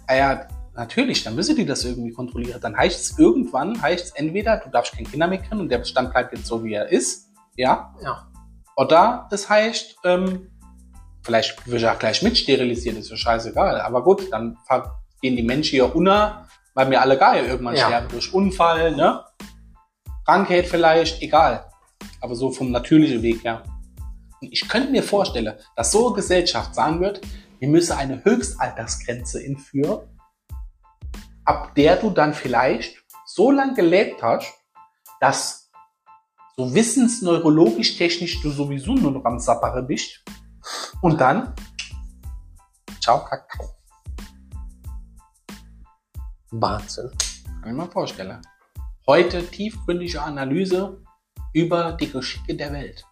Ah ja, natürlich, dann müssen die das irgendwie kontrollieren. Dann heißt es irgendwann, heißt es entweder, du darfst kein Kinder mehr kriegen und der Bestand bleibt jetzt so, wie er ist, ja,
Ja.
Oder das heißt, ähm, vielleicht wird auch gleich mit sterilisiert, ist ja scheißegal. Aber gut, dann gehen die Menschen hier unter, weil wir alle ja irgendwann
Ja.
sterben durch Unfall, ne? Krankheit vielleicht, egal. Aber so vom natürlichen Weg her. Und ich könnte mir vorstellen, dass so eine Gesellschaft sagen wird, wir müssen eine Höchstaltersgrenze einführen, ab der du dann vielleicht so lange gelebt hast, dass so wissensneurologisch technisch du sowieso nur noch am Sappere bist. Und dann, ciao, Kakao.
Wahnsinn.
Kann ich mir vorstellen. Heute tiefgründige Analyse über die Geschicke der Welt.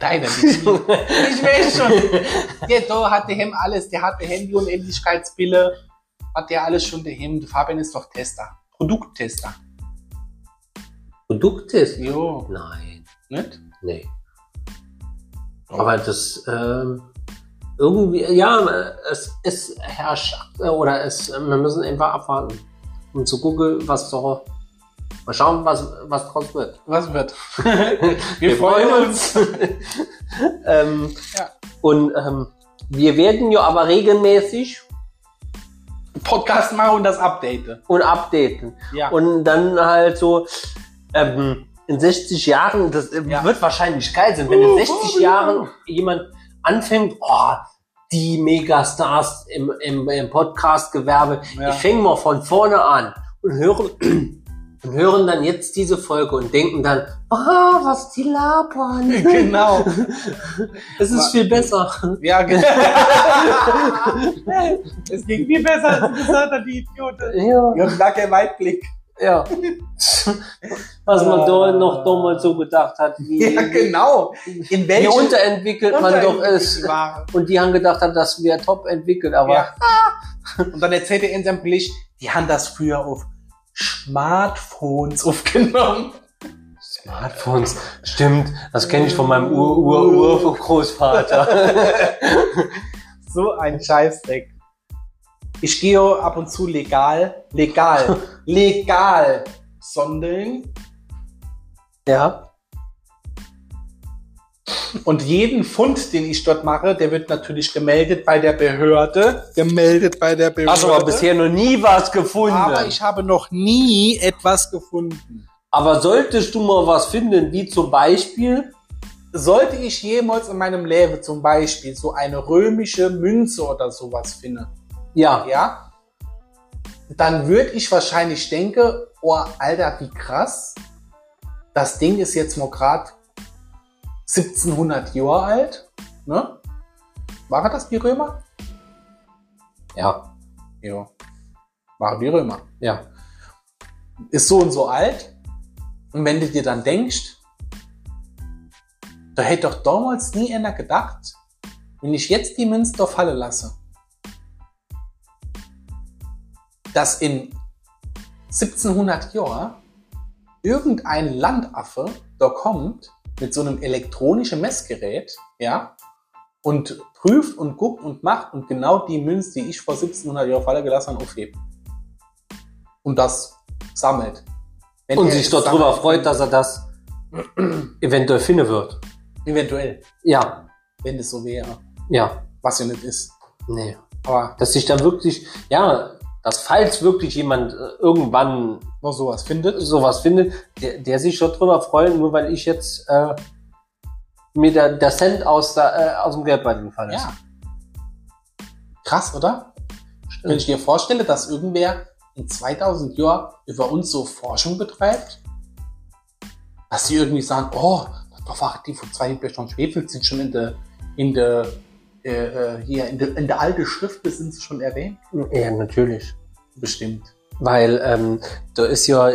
Deine Beziehung. *laughs* Ich weiß schon. Der da hat daheim alles. Der hat Handy und Endlichkeitspille. Hat der alles schon daheim. Der Fabian ist doch Tester. Produkttester.
Produkttest?
Jo.
Nein.
Nicht?
Nee. Aber das ähm, irgendwie, ja, es, es herrscht äh, oder es, wir müssen einfach abwarten, um zu gucken, was doch. Mal schauen, was, was draus wird.
Was wird? *laughs* Wir, freuen uns. *laughs*
ähm,
Ja.
Und ähm, wir werden ja aber regelmäßig
Podcast machen und das updaten.
und updaten.
Ja.
Und dann halt so ähm, in 60 Jahren, das äh,
Ja.
wird wahrscheinlich geil sein, wenn in
Oh,
60
oh,
Jahren jemand anfängt, oh, die Megastars im, im, im Podcast-Gewerbe,
Ja.
ich fange mal von vorne an und hören, *clears throat* und hören dann jetzt diese Folge und denken dann, ah, was die labern. *laughs*
genau. *laughs*
Es ist viel besser.
Ja, *laughs* ge- es ging viel besser, als gesagt hast, die Idioten.
Ja,
gar keinen Weitblick.
Ja. *laughs* Was man da noch damals so gedacht hat, wie,
Ja, genau. In
wie
welchem
unterentwickelt man doch ist.
War.
Und die haben gedacht, haben, das wäre top entwickelt, aber
Ja. *laughs* Und dann erzählt er in seinem Bericht, die haben das früher auf Smartphones aufgenommen.
Smartphones, stimmt, das kenne ich von meinem Ur-Ur-Ur-Großvater. *laughs*
So ein Scheißdreck. Ich gehe ab und zu legal, legal, *laughs* legal sondeln
ja,
und jeden Fund, den ich dort mache, der wird natürlich gemeldet bei der Behörde. Gemeldet bei der Behörde.
hast aber bisher noch nie was gefunden.
Aber ich habe noch nie etwas gefunden.
Aber solltest du mal was finden, wie zum Beispiel,
Sollte ich jemals in meinem Leben zum Beispiel so eine römische Münze oder sowas finden,
ja,
ja, dann würde ich wahrscheinlich denken, oh, Alter, wie krass. Das Ding ist jetzt mal gerade 1700 Jahre alt, ne? Waren das die Römer?
ja,
Ja. Waren die Römer.
ja,
Ist so und so alt. Und wenn du dir dann denkst, da hätte doch damals nie einer gedacht, wenn ich jetzt die Münze da fallen lasse, dass in 1700 Jahren irgendein Landaffe da kommt mit so einem elektronischen Messgerät, ja, und prüft und guckt und macht und genau die Münze, die ich vor 1700 Jahren fallen gelassen habe, aufhebt. Und das sammelt. Wenn
und sich dort
sammelt,
freut, dass er das *clears throat* eventuell finden wird.
Eventuell,
Ja,
wenn es so wäre.
ja,
Was ja nicht ist.
nee.
Aber
Dass sich dann wirklich, ja, dass falls wirklich jemand äh, irgendwann
noch sowas findet.
sowas findet, der, der sich schon drüber freuen, nur weil ich jetzt äh, mir der, der Cent aus, der, äh, aus dem Geldbeutel gefallen ist.
Ja. Krass, oder? Wenn ich dir vorstelle, dass irgendwer in 2000 Jahren über uns so Forschung betreibt, dass sie irgendwie sagen, oh, doch war die von zwei Schwefel sind schon in der in der äh, äh, hier in der in der alte Schrift sind sie schon erwähnt.
Ja, natürlich.
Bestimmt.
Weil ähm, da ist ja,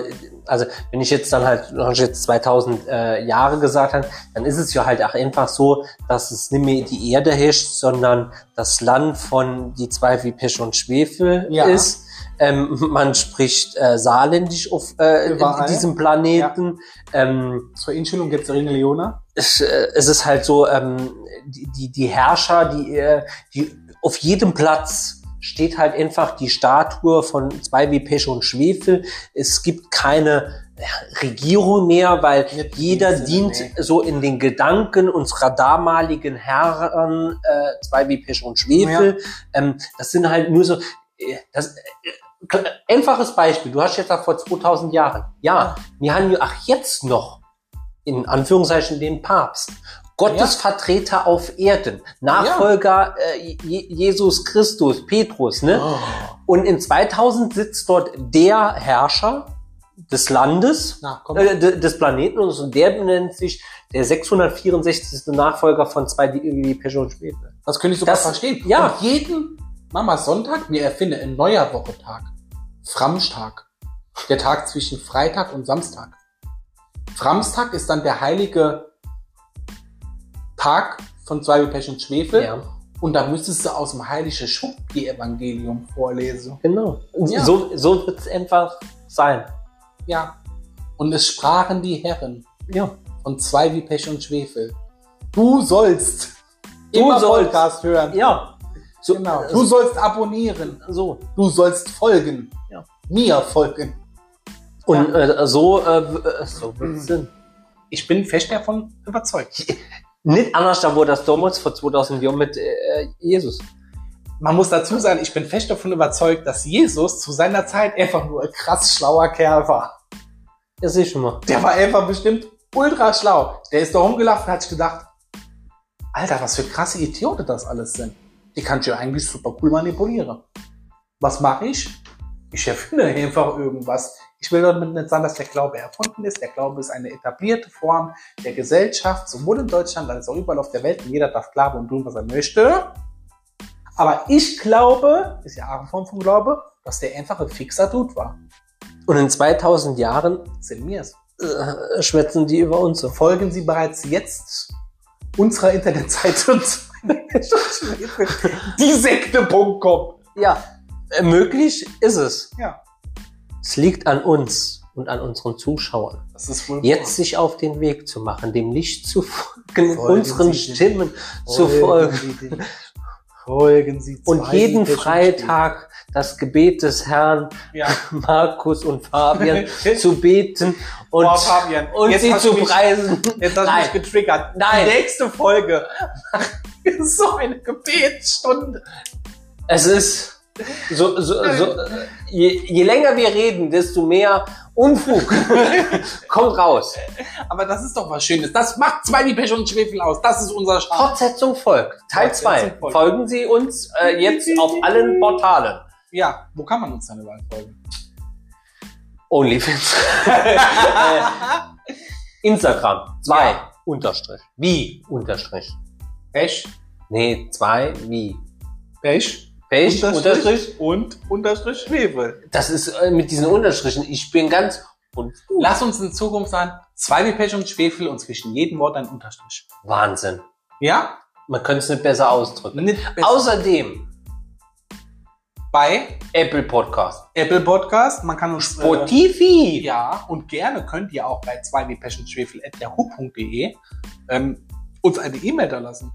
also wenn ich jetzt dann halt, noch jetzt 2000 äh, Jahre gesagt habe, dann ist es ja halt auch einfach so, dass es nicht mehr die Erde herrscht, sondern das Land von die zwei wie Pech und Schwefel
Ja.
ist. Ähm, man spricht äh, saarländisch auf äh, diesem Planeten. Ähm,
Zur Einschulung gibt's Ringe Leona.
es, äh, es ist halt so, ähm, die, die, die Herrscher, die, äh, die auf jedem Platz steht halt einfach die Statue von zwei wie Pech und Schwefel. Es gibt keine ja, Regierung mehr, weil
Nicht
jeder dient
nee.
so in den Gedanken unserer damaligen Herren, äh, zwei wie Pech und Schwefel. Ähm, das sind halt nur so, äh, das, äh, einfaches Beispiel. Du hast jetzt da vor 2000 Jahren. Ja, wir haben ja ach jetzt noch in Anführungszeichen den Papst. Gottes Vertreter auf Erden, Nachfolger äh, Je Jesus Christus, Petrus, ne?
Oh.
Und in 2000 sitzt dort der Herrscher des Landes,
Na,
äh, de- des Planeten und der nennt sich der 664. Nachfolger von zwei wie Peugeot und Schwefel.
Das könnte ich sogar
Das-
verstehen.
ja.
Und jeden Mama Sonntag, wir erfinden ein neuer Wochentag. Framstag. Der Tag zwischen Freitag und Samstag. Framstag ist dann der heilige Tag von zwei Pech und Schwefel.
Ja,
Und da müsstest du aus dem heiligen Schuppi-Evangelium vorlesen.
genau.
Ja.
So, so wird es einfach sein.
Ja. Und es sprachen die Herren
Ja.
von zwei wie Pech und Schwefel. Du sollst
Du
immer
sollst.
Podcast hören.
Ja. So,
Genau. Du sollst abonnieren.
so.
Du sollst folgen.
Ja.
Mir folgen.
Und äh, so, äh, äh, so wird es Sinn.
Ich bin fest davon überzeugt.
Nicht anders, da wurde das damals vor 2000 Jahren mit äh, Jesus.
Man muss dazu sagen, ich bin fest davon überzeugt, dass Jesus zu seiner Zeit einfach nur ein krass schlauer Kerl war.
Ja, sehe ich schon mal.
Der war einfach bestimmt ultra schlau. Der ist da rumgelaufen und hat sich gedacht, Alter, was für krasse Idioten das alles sind. Die kann ich ja eigentlich super cool manipulieren. Was mache ich? Ich erfinde *laughs* einfach irgendwas. Ich will damit nicht sagen, dass der Glaube erfunden ist. Der Glaube ist eine etablierte Form der Gesellschaft, sowohl in Deutschland als auch überall auf der Welt. Und jeder darf glauben und tun, was er möchte. Aber ich glaube, ist ja auch eine Form von Glaube, dass der einfach ein fixer Dude war.
Und in 2000 Jahren
Sind mir's.
äh, schwätzen die über uns so.
folgen Sie bereits jetzt unserer Internetseite *laughs* *laughs* diesekte.com.
Ja, äh, möglich ist es.
Ja,
Es liegt an uns und an unseren Zuschauern,
das ist wohl
jetzt sich auf den Weg zu machen, dem Licht zu folgen,
Folgen
unseren. Stimmen zu folgen.
Folgen Sie
Und jeden Freitag das Gebet des Herrn
Ja. *laughs*
Markus und Fabian *laughs* zu beten und,
Boah, Fabian,
und
jetzt
sie
hast
zu
du mich-
preisen. *laughs*
Jetzt hast du mich getriggert.
Nein.
Die nächste Folge ist so eine Gebetsstunde.
Es ist so, so, so je, je länger wir reden, desto mehr Unfug. *laughs* Kommt raus.
Aber das ist doch was Schönes. Das macht zwei wie Pech und Schwefel aus. Das ist unser Start.
Fortsetzung folgt. Teil
Fortsetzung
2.
folgt.
Folgen Sie uns äh, jetzt auf allen Portalen.
Ja, wo kann man uns dann überall folgen?
OnlyFans. *laughs* äh, Instagram. Zwei.
Ja.
Unterstrich. Wie? Unterstrich.
Pech,
Nee, zwei. Wie?
Pech,
Pech, Unterstrich.
und Unterstrich Schwefel.
Das ist äh, mit diesen Unterstrichen. Ich bin ganz und
Lass uns in Zukunft sagen, zwei wie Pech und Schwefel und zwischen jedem Wort ein Unterstrich.
Wahnsinn.
Ja?
Man könnte es nicht besser ausdrücken.
Nicht besser.
Außerdem
bei
Apple Podcast.
Apple Podcast. Man kann uns äh,
Spotify.
ja und gerne könnt ihr auch bei zwei wie Pech und Schwefel at yahoo.de ähm, uns eine E-Mail da lassen.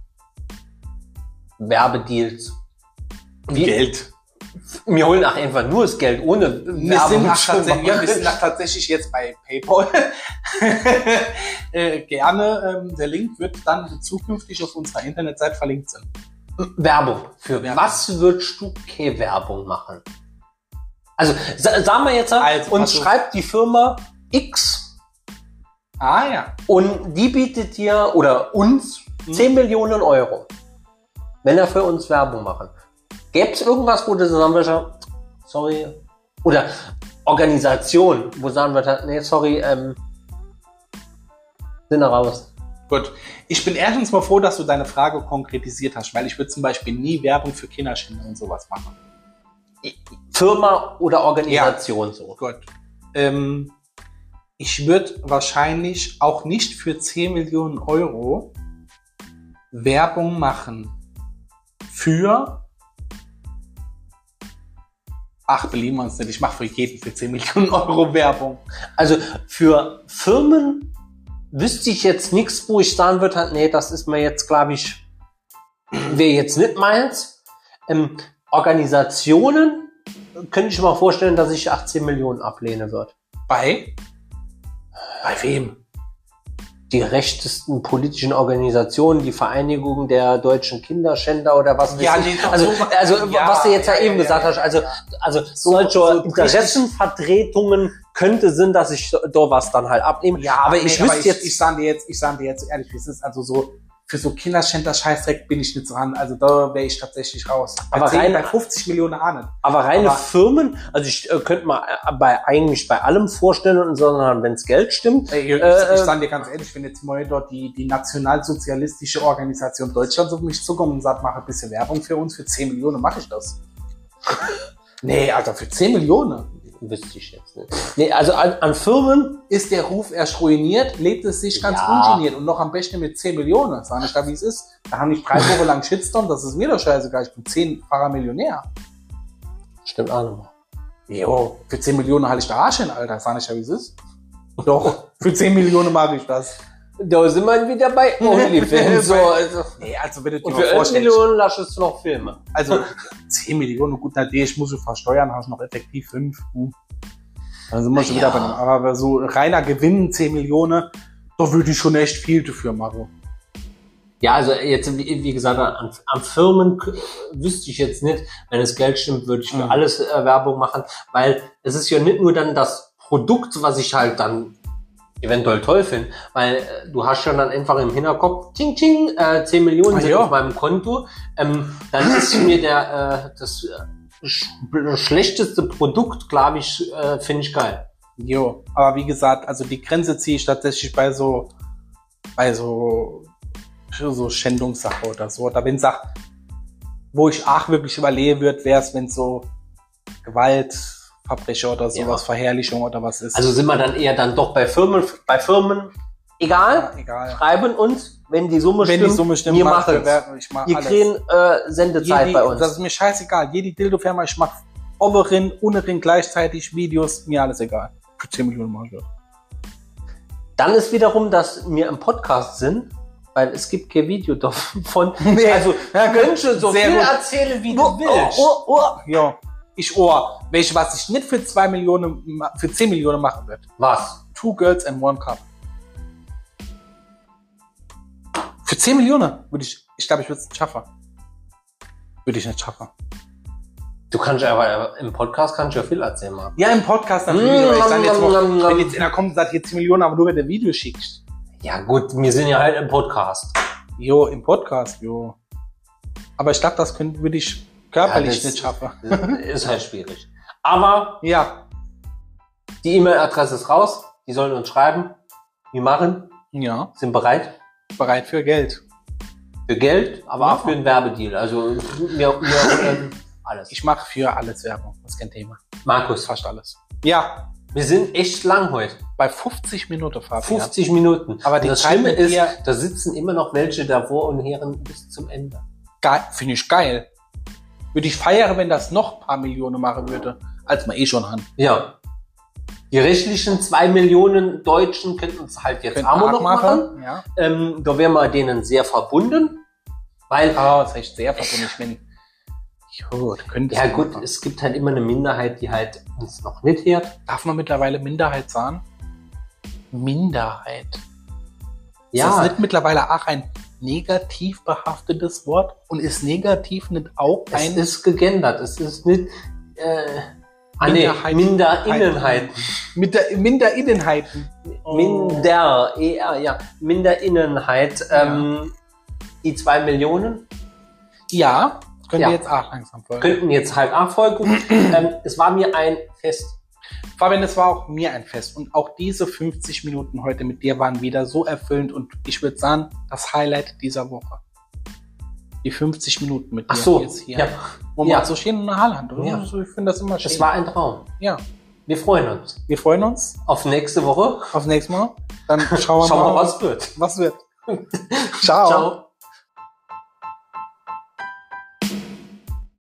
Werbedeals. Wir,
Geld.
wir holen auch einfach nur das Geld ohne
Wir sind,
Werbung zu
tatsächlich, ja, wir sind auch tatsächlich jetzt bei PayPal. *laughs* äh, gerne, ähm, der Link wird dann zukünftig auf unserer Internetseite verlinkt sein.
Werbung. Für
Werbung.
was würdest du keine Werbung machen? Also, sa sagen wir jetzt,
Also,
uns schreibt die Firma X
Ah ja.
und die bietet dir oder uns
Mhm.
10 Millionen Euro, wenn er für uns Werbung machen. Gäbe es irgendwas, wo sagen würdest, sorry, oder Organisation, wo sagen wir, nee, sorry, ähm, sind da raus.
Gut. Ich bin erstens mal froh, dass du deine Frage konkretisiert hast, weil ich würde zum Beispiel nie Werbung für Kinderschänder und sowas machen.
Firma oder Organisation so.
Gut. Ähm, ich würde wahrscheinlich auch nicht für 10 Millionen Euro Werbung machen für. Ach, belieben wir uns nicht. Ich mache für jeden für 10 Millionen Euro Werbung.
Also für Firmen wüsste ich jetzt nichts, wo ich sagen würde, nee, das ist mir jetzt, glaube ich, wäre jetzt nicht meins. Ähm, Organisationen könnte ich mir vorstellen, dass ich 18 Millionen ablehne würde.
Bei? Bei wem?
Die rechtesten politischen Organisationen, die Vereinigung der deutschen Kinderschänder oder was weiß
Ja,
ich.
nee, doch,
also,
so-
also
ja,
was du jetzt ja,
ja,
eben gesagt hast, also, also
So-
solche
so
Interessenvertretungen könnte sind, dass ich da was dann halt abnehme.
Ja,
aber
nee,
ich wüsste
ich,
jetzt,
ich sage dir jetzt, ich sage dir jetzt ehrlich, es ist. Also so für so Kinderschänder Scheißdreck bin ich nicht dran. Also da wäre ich tatsächlich raus. Bei
Aber
10,
rein-
bei 50 Millionen Ahnen.
Aber reine
Aber-
Firmen, also ich äh, könnte mal äh, bei eigentlich bei allem vorstellen, sondern wenn es Geld stimmt.
Ey, ich,
Äh,
ich sage dir ganz ehrlich, wenn jetzt mal dort die, die nationalsozialistische Organisation Deutschland auf mich zukommt und sagt, mache ein bisschen Werbung für uns, für 10 Millionen mache ich das. *laughs* nee, Alter, für 10 Millionen
Wüsste ich jetzt nicht. Nee, also an, an Firmen,
ist der Ruf erst ruiniert, lebt es sich ganz
Ja.
ungeniert und noch am besten mit 10 Millionen. Sag nicht da, wie es ist. Da haben ich drei Wochen lang Shitstorm, das ist mir doch scheißegal, ich bin 10-facher Millionär.
stimmt auch nochmal.
Jo, für 10 Millionen halte ich der Arsch hin, Alter. Sag nicht, wie es ist. Doch, für 10 Millionen mache ich das.
Da sind wir wieder bei *laughs* OnlyFans. so, also,
Nee, also wenn du dir mal
für 11
vorstellst.
Millionen laschest du noch Filme.
Also 10 Millionen, gut, na, ich muss sie versteuern, habe ich noch effektiv 5. Hm. Dann sind wir schon wieder bei dem. Aber so reiner Gewinn 10 Millionen, da würde ich schon echt viel dafür machen.
Ja, also jetzt, wie, gesagt, an, an Firmen k- wüsste ich jetzt nicht, wenn es Geld stimmt, würde ich für
Mhm.
alles äh, Werbung machen, weil es ist ja nicht nur dann das Produkt, was ich halt dann eventuell toll finde, weil äh, du hast schon dann einfach im Hinterkopf, ting, ting, äh, 10 Millionen
Ah,
sind
ja.
auf meinem Konto, ähm, dann ist mir der, äh, das äh, sch schlechteste Produkt, glaube ich, äh, finde ich geil.
Jo, aber wie gesagt, also die Grenze ziehe ich tatsächlich bei so, bei so, so Schändungssache oder so. Oder wenn sagt, wo ich auch wirklich überlegen würde, wäre es, wenn so Gewaltverbrecher oder sowas,
Ja.
Verherrlichung oder was ist.
Also sind wir dann eher dann doch bei Firmen, bei Firmen, egal,
ja, egal.
schreiben uns, wenn die Summe
Wenn
stimmt,
die Summe stimmt,
wir
mach ich
machen's.
Bewertung, ich mach
Wir kriegen äh, Sendezeit
Jedi,
bei uns.
Das ist mir scheißegal. Jede Dildo-Firma, ich mach oberen, unteren gleichzeitig Videos, mir alles egal. Für 10 Millionen Mal.
Dann ist wiederum, dass wir im Podcast sind, weil es gibt kein Video davon. *laughs*
Nee.
Also
Ja,
könntest du so viel
gut.
erzählen, wie du
Oh,
willst.
oh, oh, oh. Ja, ich ohr. Welche, was ich nicht für 2 Millionen, für 10 Millionen machen wird.
Was?
Two Girls and One Cup. Für 10 Millionen würde ich, ich glaube, ich würde es nicht schaffen. Würde ich nicht schaffen.
Du kannst ja aber im Podcast kannst du ja viel erzählen, Marc.
Ja, im Podcast natürlich.
Mm,
aber ich sag jetzt mal, wenn jetzt einer kommt und sagt, hier 10 Millionen, aber nur wenn du Video schickst.
Ja gut, wir sind ja halt im Podcast.
Jo, im Podcast, jo. Aber ich glaube, das könnte, würde ich körperlich
das-
nicht schaffen. *laughs*
Das ist halt schwierig. Aber
Ja.
die E-Mail-Adresse ist raus. Die sollen uns schreiben. Wir machen,
Ja.
sind bereit
Bereit für Geld.
für Geld, aber
Ja.
auch für einen Werbedeal. Also mir, mir ähm, alles.
Ich mache für alles Werbung. Das ist kein Thema.
Markus,
Fast alles. Ja.
wir sind echt lang heute.
Bei 50 Minuten Fabian.
50 Minuten.
Aber
das Schlimme ist, da sitzen immer noch welche davor und Herren bis zum Ende.
Geil. Finde ich geil. Würde ich feiern, wenn das noch ein paar Millionen machen würde, als wir eh schon haben.
Ja. Die restlichen zwei Millionen Deutschen könnten es halt jetzt auch noch machen.
Ja.
Ähm, da wären wir denen sehr verbunden. Weil,
Ah, das heißt sehr verbunden. Ich bin, jo,
ja gut,
machen.
es gibt halt immer eine Minderheit, die halt uns noch nicht hört.
Darf man mittlerweile Minderheit sagen? Minderheit. Ist das
Ja,
nicht mittlerweile auch ein negativ behaftetes Wort? Und ist negativ nicht auch
es
ein
ist gegendert. Es ist nicht, äh, ah, nee, Minderinnenheiten.
mit der Minderinnenheiten? Oh.
Minder, eher, ja, Minderinnenheit. Ähm, die zwei Millionen
Ja, könnt
Ja.
jetzt auch langsam folgen.
könnten jetzt halt nachfolgen. *clears throat* ähm, es war mir ein Fest.
Fabian, es war auch mir ein Fest. Und auch diese 50 Minuten heute mit dir waren wieder so erfüllend. Und ich würde sagen, das Highlight dieser Woche. Die 50 Minuten mit dir
Ach so,
jetzt hier.
ja.
Man
Ja.
so schön in der Halle hat.
Ja.
Also ich finde das immer schön.
Es war ein Traum.
ja.
Wir freuen uns
Wir freuen uns
auf nächste Woche.
aufs nächste Mal. Dann schauen wir
Schauen mal, was wird.
was wird. *laughs* Ciao.
Ciao.